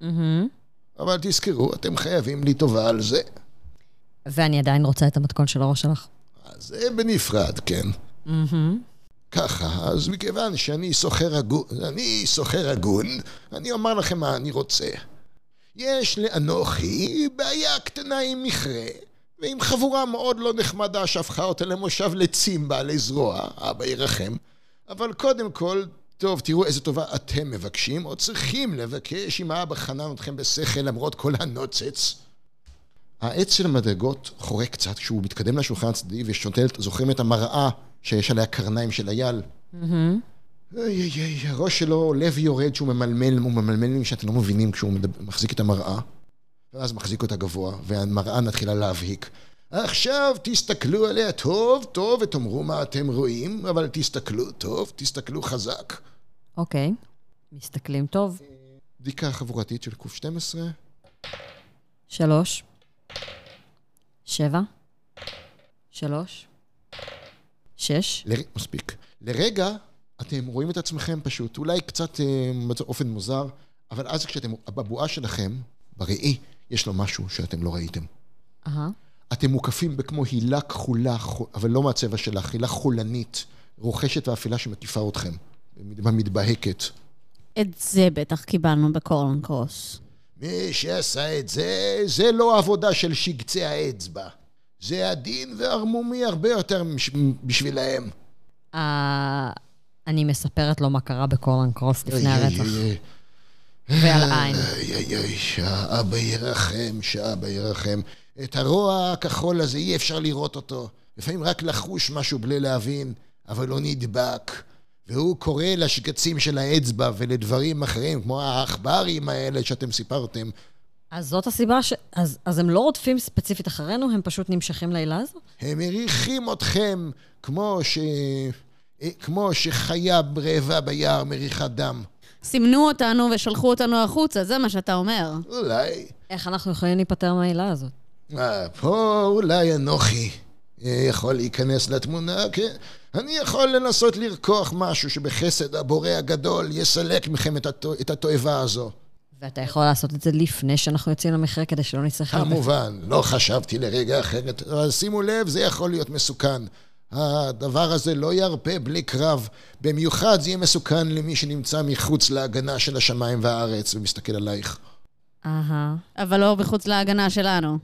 מהמם. אבל תזכרו, אתם חייבים לי טובה על זה. ואני עדיין רוצה את המתכון של הראש שלך. אז זה בנפרד, כן. מהמם. ככה, אז מכיוון שאני סוחר הגון, אני סוחר הגון, אני אומר לכם מה אני רוצה. יש לאנוכי בעיה קטנה עם מכרה, ועם חבורה מאוד לא נחמדה שהפכה אותה למושב לצים בעלי זרוע, אבא ירחם. אבל קודם כל, טוב, תראו איזה טובה אתם מבקשים, או צריכים לבקש אם האבא חנן אתכם בשכל למרות כל הנוצץ. העץ של המדרגות חורק קצת כשהוא מתקדם לשולחן הצדדי ושותל, זוכרים את המראה שיש עליה קרניים של אייל? מהמם. הראש שלו, לב יורד שהוא ממלמל, הוא ממלמל שאתם לא מבינים כשהוא מחזיק את המראה. ואז מחזיק אותה גבוה, והמראה מתחילה להבהיק. עכשיו תסתכלו עליה טוב, טוב, ותאמרו מה אתם רואים, אבל תסתכלו טוב, תסתכלו חזק. אוקיי. מסתכלים טוב. בדיקה חבורתית של ק12. שלוש. שבע. שלוש. שש. לר... מספיק. לרגע אתם רואים את עצמכם פשוט, אולי קצת אה, באופן מוזר, אבל אז כשאתם, בבועה שלכם, בראי, יש לו משהו שאתם לא ראיתם. אהה. אתם מוקפים בכמו הילה כחולה, חו- אבל לא מהצבע שלך, הילה חולנית, רוכשת ואפלה שמקיפה אתכם, במדבהקת. את זה בטח קיבלנו בקורלן קרוס. מי שעשה את זה, זה לא עבודה של שגצי האצבע. זה עדין וערמומי הרבה יותר בשבילהם. אני מספרת לו מה קרה בקורלן קרוס לפני הרצח. ועל עין. איי, איי, איי, שאבא ירחם, שאבא ירחם. את הרוע הכחול הזה אי אפשר לראות אותו. לפעמים רק לחוש משהו בלי להבין, אבל לא נדבק. והוא קורא לשגצים של האצבע ולדברים אחרים, כמו העכברים האלה שאתם סיפרתם. אז זאת הסיבה ש... אז, אז הם לא רודפים ספציפית אחרינו, הם פשוט נמשכים לעילה הזו? הם מריחים אתכם כמו ש... אה, כמו שחיה רעבה ביער מריחה דם. סימנו אותנו ושלחו אותנו החוצה, זה מה שאתה אומר. אולי. איך אנחנו יכולים להיפטר מהעילה הזאת? אה, פה אולי אנוכי אה, יכול להיכנס לתמונה, כן? אני יכול לנסות לרקוח משהו שבחסד הבורא הגדול יסלק מכם את, התו... את התועבה הזו. ואתה יכול לעשות את זה לפני שאנחנו יוצאים למכרה, כדי שלא נצטרך... כמובן, לא חשבתי לרגע אחרת, אבל שימו לב, זה יכול להיות מסוכן. הדבר הזה לא ירפה בלי קרב. במיוחד זה יהיה מסוכן למי שנמצא מחוץ להגנה של השמיים והארץ ומסתכל עלייך. אהה. אבל לא מחוץ להגנה שלנו.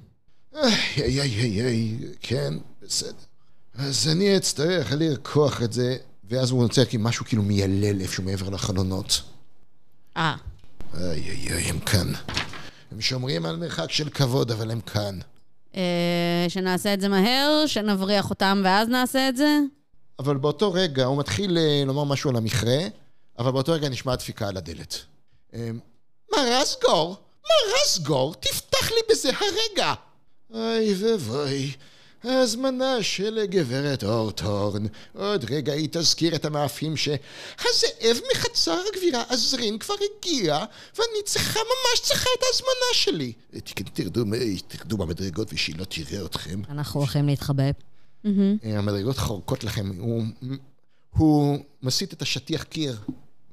איי, איי, איי, איי, איי, כן, בסדר. אז אני אצטרך לרקוח את זה, ואז הוא רוצה כי משהו כאילו מיילל איפשהו מעבר לחלונות. אה. איי, איי, איי, הם כאן. הם שומרים על מרחק של כבוד, אבל הם כאן. אה, שנעשה את זה מהר, שנבריח אותם ואז נעשה את זה? אבל באותו רגע הוא מתחיל אה, לומר משהו על המכרה, אבל באותו רגע נשמעה דפיקה על הדלת. אה, מה רסגור? מה רסגור? תפתח לי בזה הרגע! אוי ואבוי, ההזמנה של גברת אורטורן. עוד רגע היא תזכיר את המאפים ש... הזאב מחצר הגבירה עזרין כבר הגיע, ואני צריכה, ממש צריכה את ההזמנה שלי. ת- תרדו, תרדו במדרגות ושהיא לא תראה אתכם. אנחנו הולכים להתחבא. אה, המדרגות חורקות לכם, הוא, הוא מסיט את השטיח קיר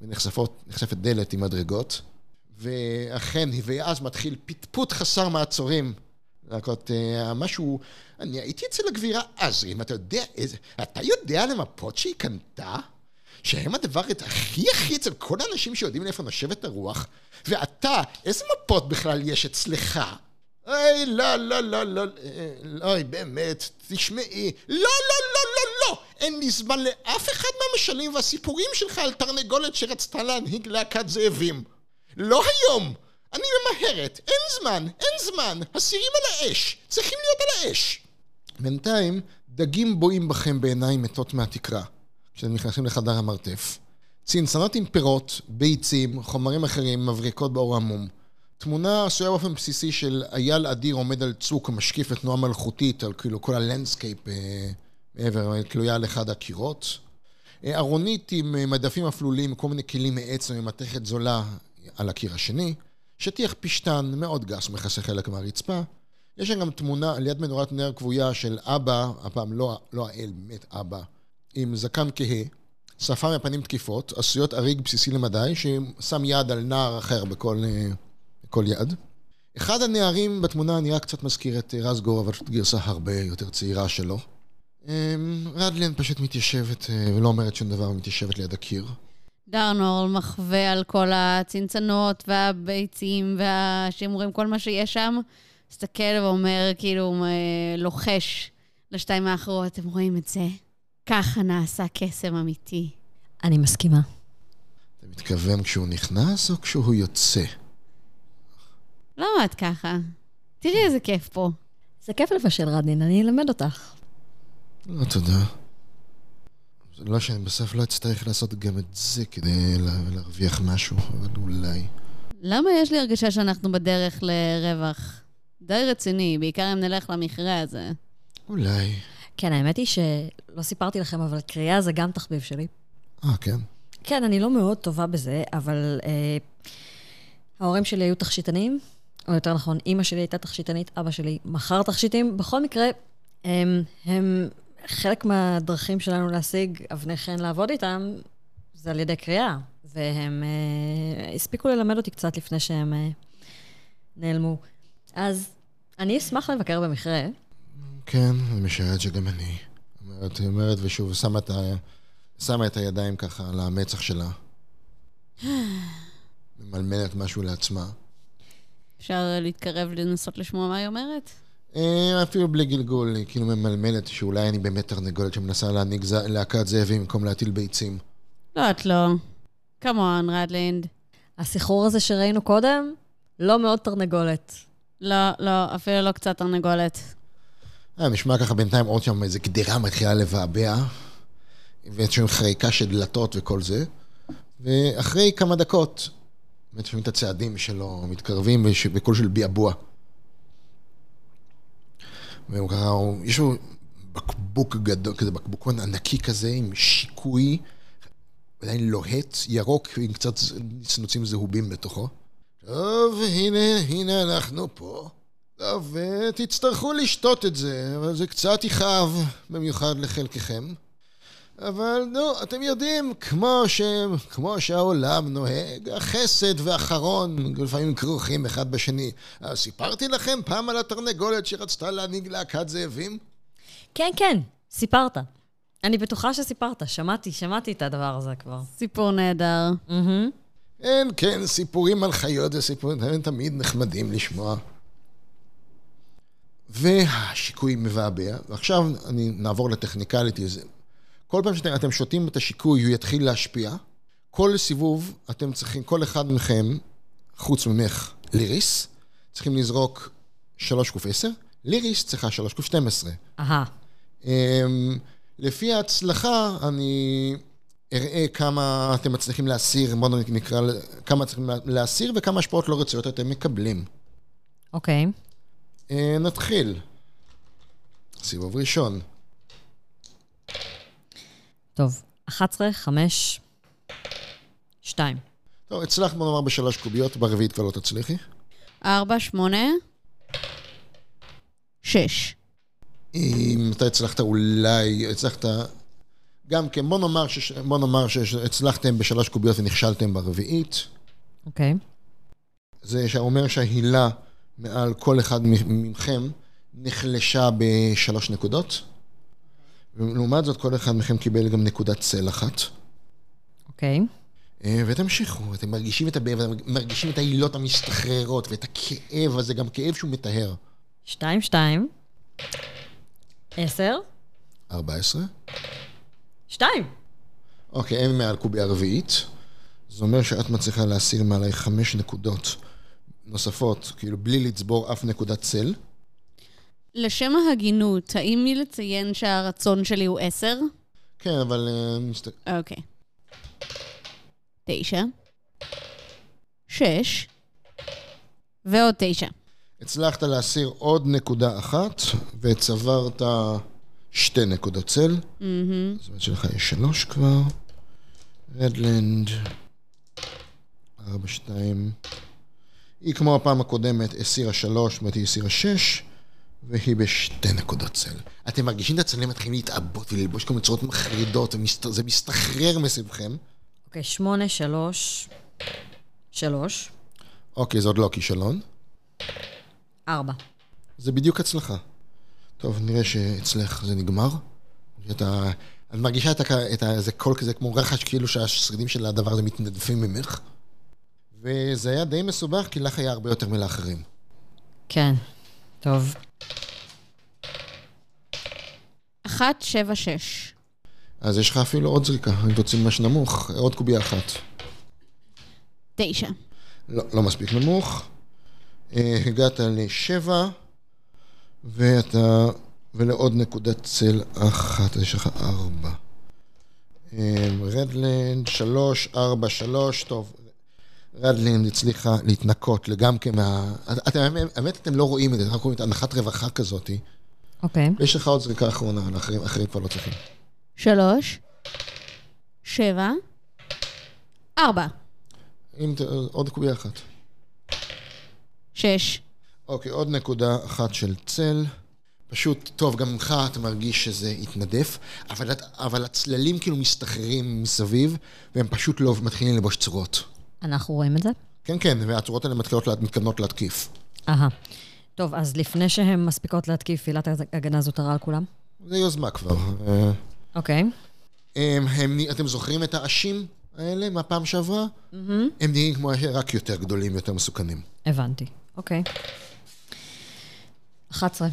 ונחשפות, נחשפת דלת עם מדרגות, ואכן, ואז מתחיל פטפוט חסר מעצורים. להקות אה, משהו, אני הייתי אצל הגבירה עזרים, אתה יודע איזה, אתה יודע למפות שהיא קנתה? שהם הדבר הכי הכי אצל כל האנשים שיודעים לאיפה נושבת הרוח, ואתה, איזה מפות בכלל יש אצלך? אוי, לא, לא, לא, לא, אה, אוי, באמת, תשמעי, לא, לא, לא, לא, לא, אין לי זמן לאף אחד מהמשלים והסיפורים שלך על תרנגולת שרצתה להנהיג להקת זאבים. לא היום! אני ממהר אומרת? אין זמן, אין זמן. הסירים על האש. צריכים להיות על האש. בינתיים, דגים בוהים בכם בעיניים מתות מהתקרה, כשאתם נכנסים לחדר המרתף. צנצנות עם פירות, ביצים, חומרים אחרים, מבריקות באור עמום. תמונה עשויה באופן בסיסי של אייל אדיר עומד על צוק ומשקיף את תנועה מלכותית על כאילו כל ה landscape אה, מעבר, תלויה על אחד הקירות. אה, ארונית עם אה, מדפים אפלולים, כל מיני כלים מעץ וממתכת זולה על הקיר השני. שטיח פשטן מאוד גס מכסה חלק מהרצפה. יש שם גם תמונה על יד מנורת נר כבויה של אבא, הפעם לא, לא האל, באמת אבא, עם זקן כהה, שפה מפנים תקיפות, עשויות אריג בסיסי למדי, ששם יד על נער אחר בכל, בכל יד. אחד הנערים בתמונה נראה קצת מזכיר את רזגור, אבל פשוט גרסה הרבה יותר צעירה שלו. אמ, רדלין פשוט מתיישבת אה, ולא אומרת שום דבר, מתיישבת ליד הקיר. דרנור מחווה על כל הצנצנות והביצים והשימורים, כל מה שיש שם. מסתכל ואומר, כאילו, אה, לוחש לשתיים האחרות, אתם רואים את זה? ככה נעשה קסם אמיתי. אני מסכימה. אתה מתכוון כשהוא נכנס או כשהוא יוצא? למה את ככה? תראי איזה כיף פה. זה כיף לבשל רדין, אני אלמד אותך. לא, תודה. לא שאני בסוף לא אצטרך לעשות גם את זה כדי להרוויח משהו, אבל אולי. למה יש לי הרגשה שאנחנו בדרך לרווח די רציני, בעיקר אם נלך למכרה הזה? אולי. כן, האמת היא שלא סיפרתי לכם, אבל קריאה זה גם תחביב שלי. אה, כן? כן, אני לא מאוד טובה בזה, אבל אה, ההורים שלי היו תכשיטנים, או יותר נכון, אימא שלי הייתה תכשיטנית, אבא שלי מכר תכשיטים. בכל מקרה, הם, הם חלק מהדרכים שלנו להשיג אבני חן לעבוד איתם, זה על ידי קריאה. והם אה, הספיקו ללמד אותי קצת לפני שהם אה, נעלמו. אז אני אשמח לבקר במכרה. כן, אני משערת שגם אני. אומרת, היא אומרת, ושוב, שמה את, ה... שמה את הידיים ככה על המצח שלה. ממלמלת משהו לעצמה. אפשר להתקרב לנסות לשמוע מה היא אומרת? אה, אפילו בלי גלגול, היא כאילו ממלמלת שאולי אני באמת תרנגולת שמנסה להנהיג. להקת זאבים במקום להטיל ביצים. לא, את לא. כמון, רדלינד. הסחרור הזה שראינו קודם, לא מאוד תרנגולת. לא, לא, אפילו לא קצת תרנגולת. אה, נשמע ככה בינתיים עוד שם איזה גדרה מתחילה לבעבע, ויש שם חריקה של דלתות וכל זה, ואחרי כמה דקות, באמת שומעים את הצעדים שלו מתקרבים בקול של ביעבוע. והוא ככה, יש לו בקבוק גדול, כזה בקבוקון ענקי כזה, עם שיקוי, עדיין לוהט, ירוק, עם קצת צנוצים זהובים בתוכו. טוב, הנה, הנה אנחנו פה. טוב, תצטרכו לשתות את זה, אבל זה קצת יכאב, במיוחד לחלקכם. אבל נו, אתם יודעים, כמו, ש... כמו שהעולם נוהג, החסד והחרון לפעמים כרוכים אחד בשני. אז סיפרתי לכם פעם על התרנגולת שרצתה להנהיג להקת זאבים? כן, כן, סיפרת. אני בטוחה שסיפרת, שמעתי, שמעתי את הדבר הזה כבר. סיפור נהדר. Mm-hmm. כן, כן, סיפורים על חיות וסיפורים הם תמיד נחמדים לשמוע. והשיקוי מבעבע, ועכשיו אני נעבור לטכניקליטי. כל פעם שאתם שותים את השיקוי, הוא יתחיל להשפיע. כל סיבוב, אתם צריכים, כל אחד מכם, חוץ ממך, ליריס, צריכים לזרוק 3 קוף 10, ליריס צריכה 3 קוף 12. אהה. לפי ההצלחה, אני אראה כמה אתם מצליחים להסיר, בואו נקרא, כמה צריכים להסיר וכמה השפעות לא רצויות אתם מקבלים. אוקיי. Okay. נתחיל. סיבוב ראשון. טוב, 11, 5, 2. טוב, הצלחת בוא נאמר בשלוש קוביות, ברביעית כבר לא תצליחי. 4, 8, 6. אם אתה הצלחת אולי, הצלחת... גם כן, בוא נאמר, שש, בוא נאמר שהצלחתם בשלוש קוביות ונכשלתם ברביעית. אוקיי. Okay. זה שאומר שההילה מעל כל אחד מכם נחלשה בשלוש נקודות. ולעומת זאת, כל אחד מכם קיבל גם נקודת צל אחת. אוקיי. Okay. ותמשיכו, אתם מרגישים את הבאב, אתם מרגישים את העילות המסתחררות ואת הכאב הזה, גם כאב שהוא מטהר. שתיים, שתיים. עשר. ארבע עשרה. שתיים. אוקיי, אין מעל קוביה רביעית. זה אומר שאת מצליחה להסיר מעלי חמש נקודות נוספות, כאילו בלי לצבור אף נקודת צל. לשם ההגינות, האם מי לציין שהרצון שלי הוא עשר? כן, אבל... אה, אוקיי. תשע. שש. ועוד תשע. הצלחת להסיר עוד נקודה אחת, וצברת שתי נקודות צל. מהמם. זאת אומרת שלך יש שלוש כבר. רדלנד, ארבע, שתיים. היא כמו הפעם הקודמת הסירה שלוש, זאת אומרת היא הסירה שש, והיא בשתי נקודות צל. אתם מרגישים את הצללים מתחילים להתעבות וללבוש כל מיני צורות מחרידות, וזה מסתחרר מסביבכם. אוקיי, שמונה, שלוש, שלוש, אוקיי, זה עוד לא כישלון. ארבע. זה בדיוק הצלחה. טוב, נראה שאצלך זה נגמר. אתה, את מרגישה את, ה- את ה, זה קול כזה כמו רחש, כאילו שהשרידים של הדבר הזה מתנדפים ממך. וזה היה די מסובך, כי לך היה הרבה יותר מלאחרים. כן. טוב. אחת, שבע, שש. אז יש לך אפילו עוד זריקה, אם רוצים ממש נמוך, עוד קובייה אחת. תשע. לא, לא מספיק נמוך. אה, הגעת לשבע, ואתה... ולעוד נקודת צל אחת, יש לך ארבע. אה, רדלנד, שלוש, ארבע, שלוש, טוב. רדלנד הצליחה להתנקות לגמרי מה... אתם, האמת, אתם לא רואים את זה, רק רואים את הנחת רווחה כזאת. אוקיי. ויש לך עוד זריקה אחרונה, אחרים כבר לא צריכים. שלוש. שבע. ארבע. אם. עוד קובייה אחת. שש. אוקיי, עוד נקודה אחת של צל. פשוט, טוב, גם ממך אתה מרגיש שזה התנדף, אבל, אבל הצללים כאילו מסתחררים מסביב, והם פשוט לא מתחילים לבוש צורות. אנחנו רואים את זה? כן, כן, והצורות האלה מתחילות, לה- מתכוונות להתקיף. אהה. טוב, אז לפני שהן מספיקות להתקיף, עילת ההגנה זוטרה על כולם? זה יוזמה כבר. אוקיי. הם, הם, אתם זוכרים את האשים האלה מהפעם שעברה? הם נראים כמו רק יותר גדולים, יותר מסוכנים. הבנתי. אוקיי. 11.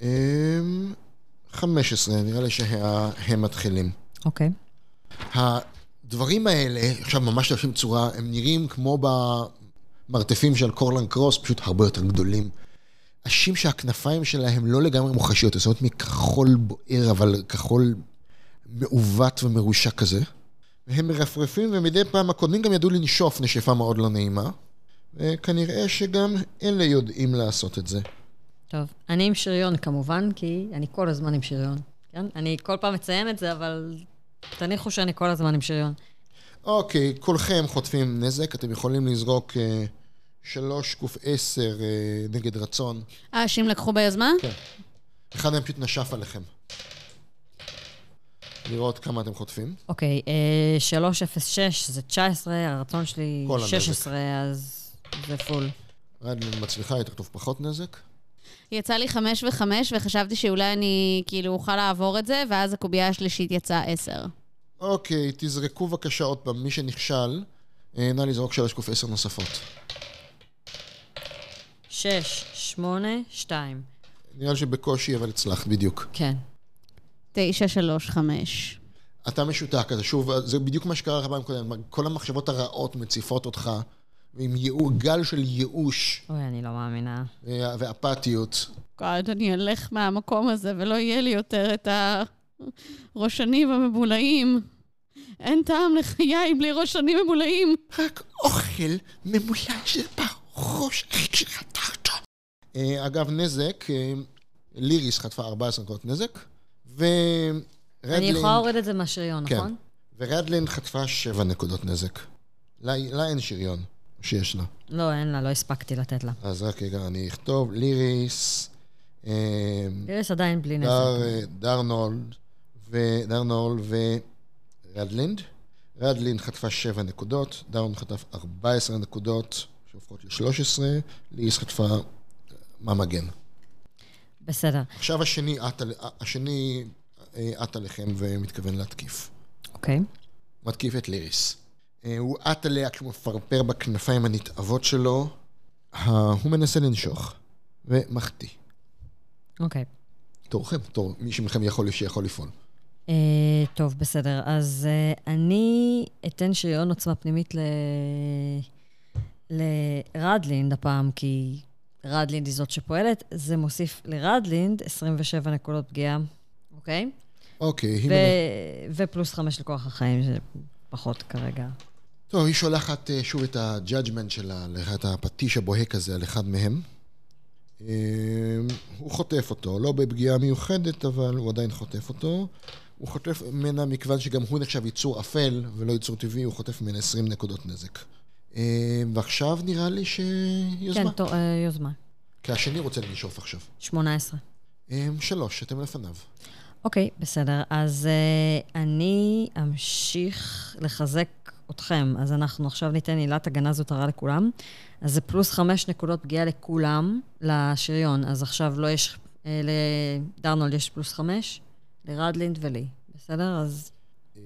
הם, 15, נראה לי שהם מתחילים. אוקיי. הדברים האלה, עכשיו ממש לובשים צורה, הם נראים כמו במרתפים של קורלן קרוס, פשוט הרבה יותר גדולים. אשים שהכנפיים שלהם לא לגמרי מוחשיות, זאת אומרת מכחול בוער, אבל כחול מעוות ומרושע כזה. והם מרפרפים, ומדי פעם הקודמים גם ידעו לנשוף נשיפה מאוד לא נעימה. וכנראה שגם אלה יודעים לעשות את זה. טוב. אני עם שריון כמובן, כי אני כל הזמן עם שריון. כן? אני כל פעם מציין את זה, אבל תניחו שאני כל הזמן עם שריון. אוקיי, כולכם חוטפים נזק, אתם יכולים לזרוק אה, שלוש קוף עשר אה, נגד רצון. האשים לקחו ביוזמה? כן. אחד מהם פשוט נשף עליכם. לראות כמה אתם חוטפים. אוקיי, אה, 306 זה 19, הרצון שלי כל הנזק. 16, אז זה פול. רדלין מצליחה, היא תחטוף פחות נזק. יצא לי חמש וחמש, וחשבתי שאולי אני כאילו אוכל לעבור את זה, ואז הקובייה השלישית יצאה עשר. אוקיי, תזרקו בבקשה עוד פעם, מי שנכשל, אה, נא לזרוק שלוש קוף עשר נוספות. 6, 8, 2. נראה לי שבקושי, אבל הצלחת, בדיוק. כן. תשע, שלוש, חמש. אתה משותק, אז שוב, זה בדיוק מה שקרה לך פעם קודם. כל המחשבות הרעות מציפות אותך, ועם ייאוש, גל של ייאוש אוי, אני לא מאמינה. וה- ואפתיות. גוד, אני אלך מהמקום הזה ולא יהיה לי יותר את הראשנים הממולאים. אין טעם לחיי בלי ראשנים ממולאים. רק אוכל ממולא של בראש כשחתרת. אה, אגב, נזק, אה, ליריס חטפה 14 נקודות נזק, ורדלין... אני יכולה להוריד את זה מהשריון, כן. נכון? ורדלין חטפה 7 נקודות נזק. לה, אין שריון, שיש לה. לא, אין לה, לא הספקתי לתת לה. אז רק רגע, אני אכתוב ליריס, אה, איריס עדיין בלי דר, נזק. אה, דרנולד, ו- דרנולד ורדלינד. רדלין חטפה 7 נקודות, דאון חטף 14 נקודות, שהופכות ל-13, ליס חטפה אה, מה מגן. בסדר. עכשיו השני על- השני עט עליכם ומתכוון להתקיף. אוקיי. מתקיף את ליריס. אה, הוא עט עליה כשהוא מפרפר בכנפיים הנתעבות שלו. הוא מנסה לנשוך, ומחטיא. אוקיי. תורכם, תור מישהו מכם יכול, שיכול לפעול. אה, טוב, בסדר. אז אה, אני אתן שריון עוצמה פנימית ל... לרדלינד הפעם, כי רדלינד היא זאת שפועלת, זה מוסיף לרדלינד 27 נקודות פגיעה, אוקיי? אוקיי. ו- מנ- ופלוס 5 לכוח החיים, שזה פחות כרגע. טוב, היא שולחת אה, שוב את ה judgment שלה, את הפטיש הבוהק הזה על אחד מהם. אה, הוא חוטף אותו, לא בפגיעה מיוחדת, אבל הוא עדיין חוטף אותו. הוא חוטף ממנה מכיוון שגם הוא נחשב יצור אפל ולא יצור טבעי, הוא חוטף ממנה 20 נקודות נזק. אה, ועכשיו נראה לי שיוזמה. כן, טוב, אה, יוזמה. כי השני רוצה לנשוף עכשיו. 18. אה, שלוש, אתם לפניו. אוקיי, בסדר. אז uh, אני אמשיך לחזק אתכם. אז אנחנו עכשיו ניתן עילת הגנה זוטרה לכולם. אז זה פלוס חמש נקודות פגיעה לכולם, לשריון. אז עכשיו לא יש, uh, לדרנולד יש פלוס חמש, לרדלינד ולי. בסדר? אז אה,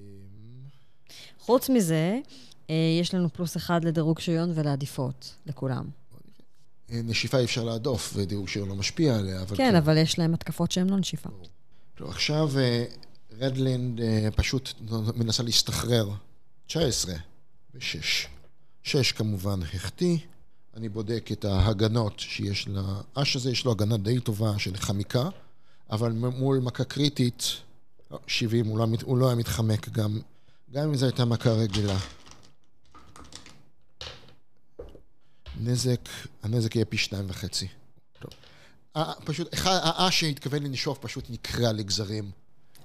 חוץ מזה, uh, יש לנו פלוס אחד לדירוג שריון ולעדיפות, לכולם. אה, נשיפה אי אפשר להדוף, ודירוג שריון לא משפיע עליה, אבל... כן, אבל יש להם התקפות שהן לא נשיפה. טוב, עכשיו אה, רדלינד אה, פשוט מנסה להסתחרר. 19 ו-6. 6 כמובן החטיא. אני בודק את ההגנות שיש לאש הזה, יש לו הגנה די טובה של חמיקה, אבל מול מכה קריטית, אה, 70, הוא לא, הוא לא היה מתחמק גם, גם אם זו הייתה מכה רגילה. נזק, הנזק יהיה פי שניים וחצי. טוב. פשוט, אחד, האש שהתכוון לנשוף פשוט נקרע לגזרים.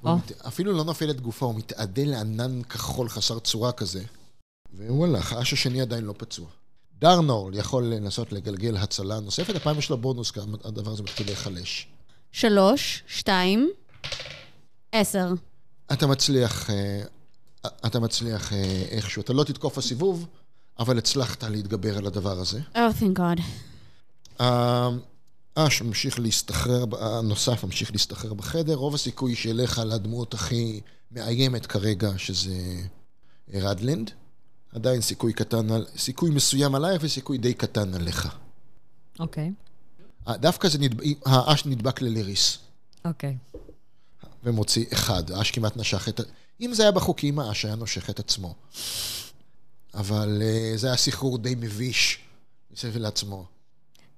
או. מת- אפילו לא נופל את גופו, הוא מתאדה לענן כחול חסר צורה כזה. והוא הלך, האש השני עדיין לא פצוע. דרנול יכול לנסות לגלגל הצלה נוספת, הפעם יש לו בונוס, כי הדבר הזה מתחיל להיחלש. שלוש, שתיים, עשר. אתה מצליח, אה, אתה מצליח אה, איכשהו, אתה לא תתקוף הסיבוב, אבל הצלחת להתגבר על הדבר הזה. Oh, thank God. האש ממשיך להסתחרר, הנוסף ממשיך להסתחרר בחדר, רוב הסיכוי שילך על הדמות הכי מאיימת כרגע, שזה רדלינד. עדיין סיכוי קטן, על- סיכוי מסוים עלייך וסיכוי די קטן עליך. אוקיי. אה, דווקא זה נדב... האש נדבק לליריס, אוקיי. ומוציא אחד, האש כמעט נשך את... אם זה היה בחוקים, האש היה נושך את עצמו. אבל אה, זה היה סחרור די מביש מסביב לעצמו.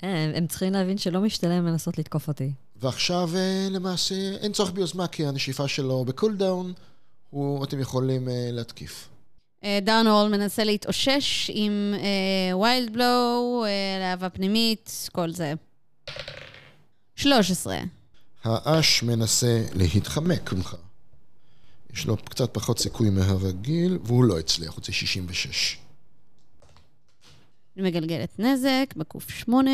אה, הם צריכים להבין שלא משתלם לנסות לתקוף אותי. ועכשיו אה, למעשה אין צורך ביוזמה, כי הנשיפה שלו ב cooldown, הוא, אתם יכולים אה, להתקיף. אה, דארנול מנסה להתאושש עם ויילד בלואו, להבה פנימית, כל זה. 13. האש מנסה להתחמק ממך. יש לו קצת פחות סיכוי מהרגיל, והוא לא הצליח, הוא צריך 66. אני מגלגלת נזק בקוף 8.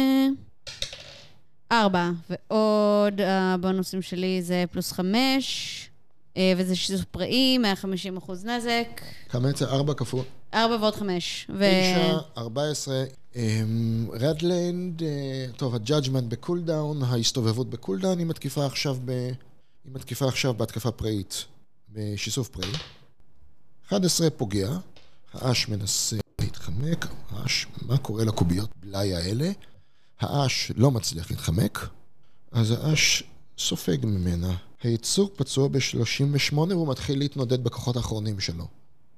4. ועוד הבונוסים שלי זה פלוס 5, וזה שיזוף פראי, 150 אחוז נזק. כמה יצא? 4 כפול? 4 ועוד 5. ו... 9, 14. אמ, רדלנד, אה, טוב, ה judgment ב cooldown, ההסתובבות ב cooldown, היא מתקיפה עכשיו ב... היא מתקיפה עכשיו בהתקפה פראית, בשיסוף פראי. 11 פוגע, האש מנסה להתחמק, האש, מה קורה לקוביות בלאי האלה? האש לא מצליח להתחמק, אז האש סופג ממנה. היצור פצוע ב-38 והוא מתחיל להתנודד בכוחות האחרונים שלו.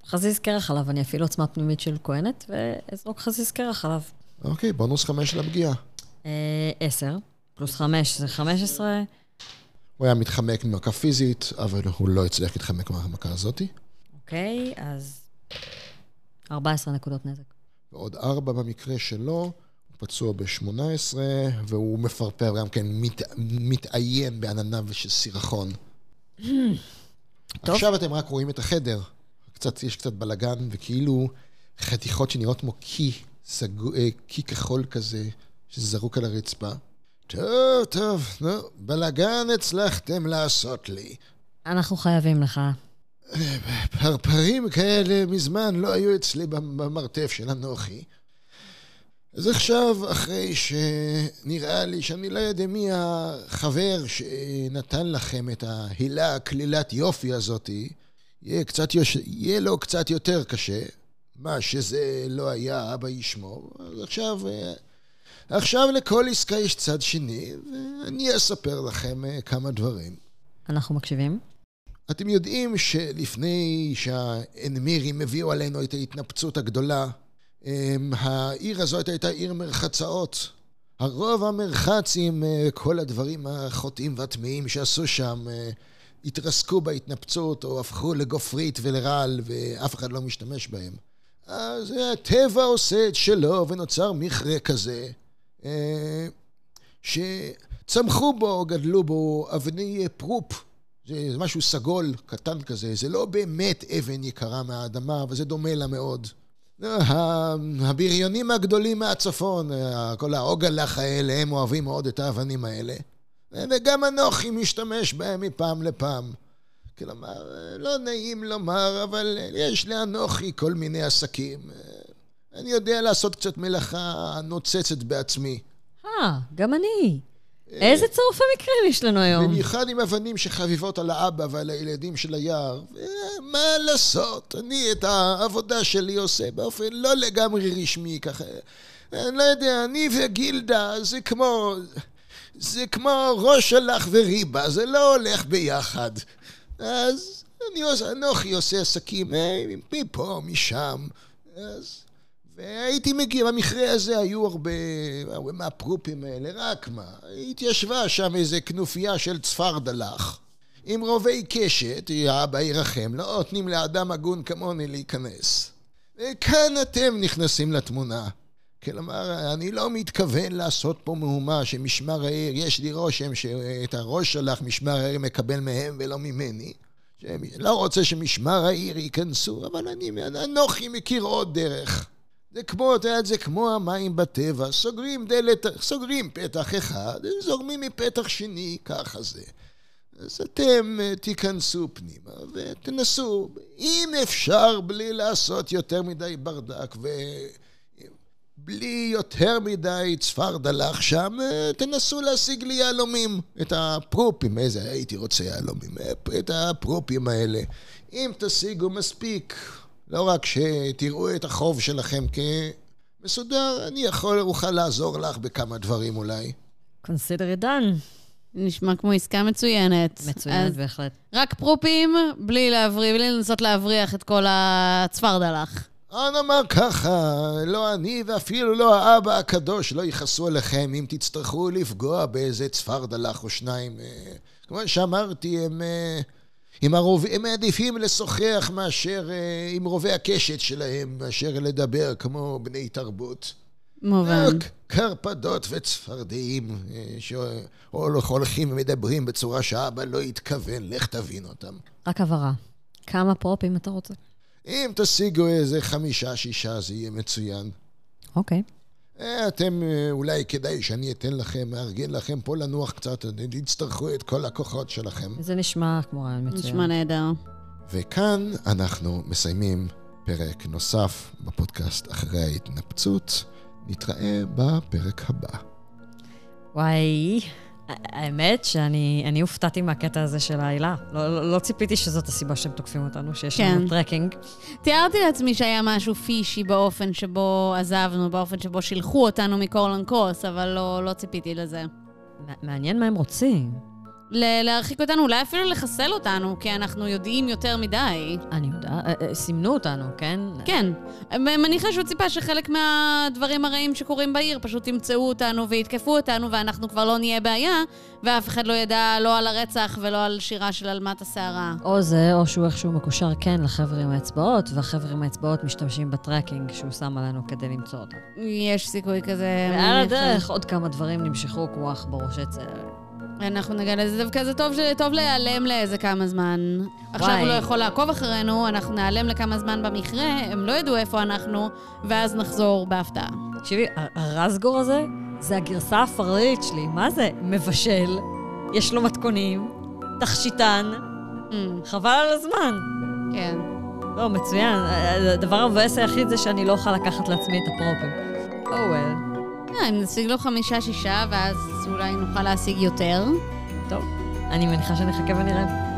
חזיז קרח עליו, אני אפעיל עוצמה פנימית של כהנת, ואזרוק חזיז קרח עליו. אוקיי, בונוס 5 לפגיעה. אה, 10, פלוס 5 זה 15. הוא היה מתחמק ממכה פיזית, אבל הוא לא הצליח להתחמק מהמכה הזאתי. אוקיי, אז 14 נקודות נזק. ועוד ארבע במקרה שלו, הוא פצוע ב-18, והוא מפרפר גם כן, מת, מתעיין בענניו של סירחון. טוב. עכשיו אתם רק רואים את החדר. קצת, יש קצת בלגן, וכאילו חתיכות שנראות כמו קי, סגו, אה, קי כחול כזה, שזרוק על הרצפה. טוב, טוב, נו, בלגן הצלחתם לעשות לי. אנחנו חייבים לך. פרפרים כאלה מזמן לא היו אצלי במרתף של אנוכי. אז עכשיו, אחרי שנראה לי שאני לא יודע מי החבר שנתן לכם את ההילה הכלילת יופי הזאתי, יהיה, קצת יוש... יהיה לו קצת יותר קשה, מה שזה לא היה, אבא ישמור. אז עכשיו, עכשיו לכל עסקה יש צד שני, ואני אספר לכם כמה דברים. אנחנו מקשיבים. אתם יודעים שלפני שהאנמירים הביאו עלינו את ההתנפצות הגדולה, אמ, העיר הזאת הייתה עיר מרחצאות. הרוב המרחץ עם אה, כל הדברים החוטאים והטמאים שעשו שם אה, התרסקו בהתנפצות או הפכו לגופרית ולרעל ואף אחד לא משתמש בהם. אז הטבע עושה את שלו ונוצר מכרה כזה שצמחו בו, גדלו בו אבני פרופ זה משהו סגול, קטן כזה, זה לא באמת אבן יקרה מהאדמה, אבל זה דומה לה מאוד. הבריונים הגדולים מהצפון, כל האוגלח האלה, הם אוהבים מאוד את האבנים האלה. וגם אנוכי משתמש בהם מפעם לפעם. כלומר, לא נעים לומר, אבל יש לאנוכי כל מיני עסקים. אני יודע לעשות קצת מלאכה נוצצת בעצמי. אה, גם אני. איזה צירופי מקרים יש לנו היום? במיוחד עם אבנים שחביבות על האבא ועל הילדים של היער. מה לעשות, אני את העבודה שלי עושה באופן לא לגמרי רשמי ככה. אני לא יודע, אני וגילדה זה כמו... זה כמו ראש שלך וריבה, זה לא הולך ביחד. אז אני עושה, אנוכי עושה עסקים אה, מפה, משם. אז והייתי מגיע, במכרה הזה היו הרבה, הרבה מהפרופים האלה, רק מה, התיישבה שם איזה כנופיה של צפרדלח, עם רובי קשת, האבא ירחם, לא נותנים לאדם הגון כמוני להיכנס. וכאן אתם נכנסים לתמונה. כלומר, אני לא מתכוון לעשות פה מהומה שמשמר העיר, יש לי רושם שאת הראש שלך משמר העיר מקבל מהם ולא ממני. לא רוצה שמשמר העיר ייכנסו, אבל אני, אנוכי מכיר עוד דרך. זה כמו, אתה יודע, זה כמו המים בטבע, סוגרים דלת, סוגרים פתח אחד, זורמים מפתח שני, ככה זה. אז אתם אה, תיכנסו פנימה ותנסו, אם אפשר, בלי לעשות יותר מדי ברדק ובלי יותר מדי צפר דלח שם, אה, תנסו להשיג לי יהלומים, את הפרופים, איזה הייתי רוצה יהלומים, אה, את הפרופים האלה. אם תשיגו מספיק, לא רק שתראו את החוב שלכם כמסודר, אני יכול, אוכל לעזור לך בכמה דברים אולי. consider it done. נשמע כמו עסקה מצוינת. מצוינת, בהחלט. רק פרופים, בלי להבריא, בלי לנסות להבריח את כל הצפרדלח. בוא נאמר ככה, לא אני ואפילו לא האבא הקדוש לא יכעסו עליכם אם תצטרכו לפגוע באיזה צפרדלח או שניים. אה, כמו שאמרתי, הם... עם הרוב... הם מעדיפים לשוחח מאשר אה, עם רובי הקשת שלהם, מאשר לדבר כמו בני תרבות. מובן. קרפדות וצפרדעים אה, שהולכים ומדברים בצורה שאבא לא התכוון, לך תבין אותם. רק הבהרה, כמה פרופים אתה רוצה? אם תשיגו איזה חמישה, שישה, זה יהיה מצוין. אוקיי. Okay. אה, אתם, אה, אולי כדאי שאני אתן לכם, מארגן לכם פה לנוח קצת, תצטרכו את כל הכוחות שלכם. זה נשמע כמו רעיון מצוין. נשמע נהדר. וכאן אנחנו מסיימים פרק נוסף בפודקאסט אחרי ההתנפצות. נתראה בפרק הבא. וואי, האמת שאני הופתעתי מהקטע הזה של העילה. לא, לא, לא ציפיתי שזאת הסיבה שהם תוקפים אותנו, שיש כן. לנו tracking. תיארתי לעצמי שהיה משהו fishy באופן שבו עזבנו, באופן שבו שילחו אותנו מקורלן קרוס, אבל לא, לא ציפיתי לזה. מעניין מה הם רוצים. להרחיק אותנו, אולי אפילו לחסל אותנו, כי אנחנו יודעים יותר מדי. אני יודעת, אה, אה, סימנו אותנו, כן? כן. מניחה שהוא ציפה שחלק מהדברים הרעים שקורים בעיר פשוט ימצאו אותנו ויתקפו אותנו, ואנחנו כבר לא נהיה בעיה, ואף אחד לא ידע לא על הרצח ולא על שירה של אלמת הסערה. או זה, או שהוא איכשהו מקושר כן לחבר'ה עם האצבעות, והחבר'ה עם האצבעות משתמשים בטרקינג שהוא שם עלינו כדי למצוא אותנו. יש סיכוי כזה. ועל הדרך עוד כמה דברים נמשכו כמו אח בראש עצר. אנחנו נגלה לזה דווקא, זה טוב, טוב להיעלם לאיזה כמה זמן. עכשיו הוא לא יכול לעקוב אחרינו, אנחנו נעלם לכמה זמן במכרה, הם לא ידעו איפה אנחנו, ואז נחזור בהפתעה. תקשיבי, הרסגור הזה, זה הגרסה הפרלית שלי. מה זה? מבשל, יש לו מתכונים, תכשיטן, mm. חבל על הזמן. כן. לא, מצוין. הדבר המבאס היחיד זה שאני לא אוכל לקחת לעצמי את הפרופים. Oh well. אה, אם נשיג לו חמישה-שישה, ואז אולי נוכל להשיג יותר. טוב, אני מניחה שנחכה ונראה.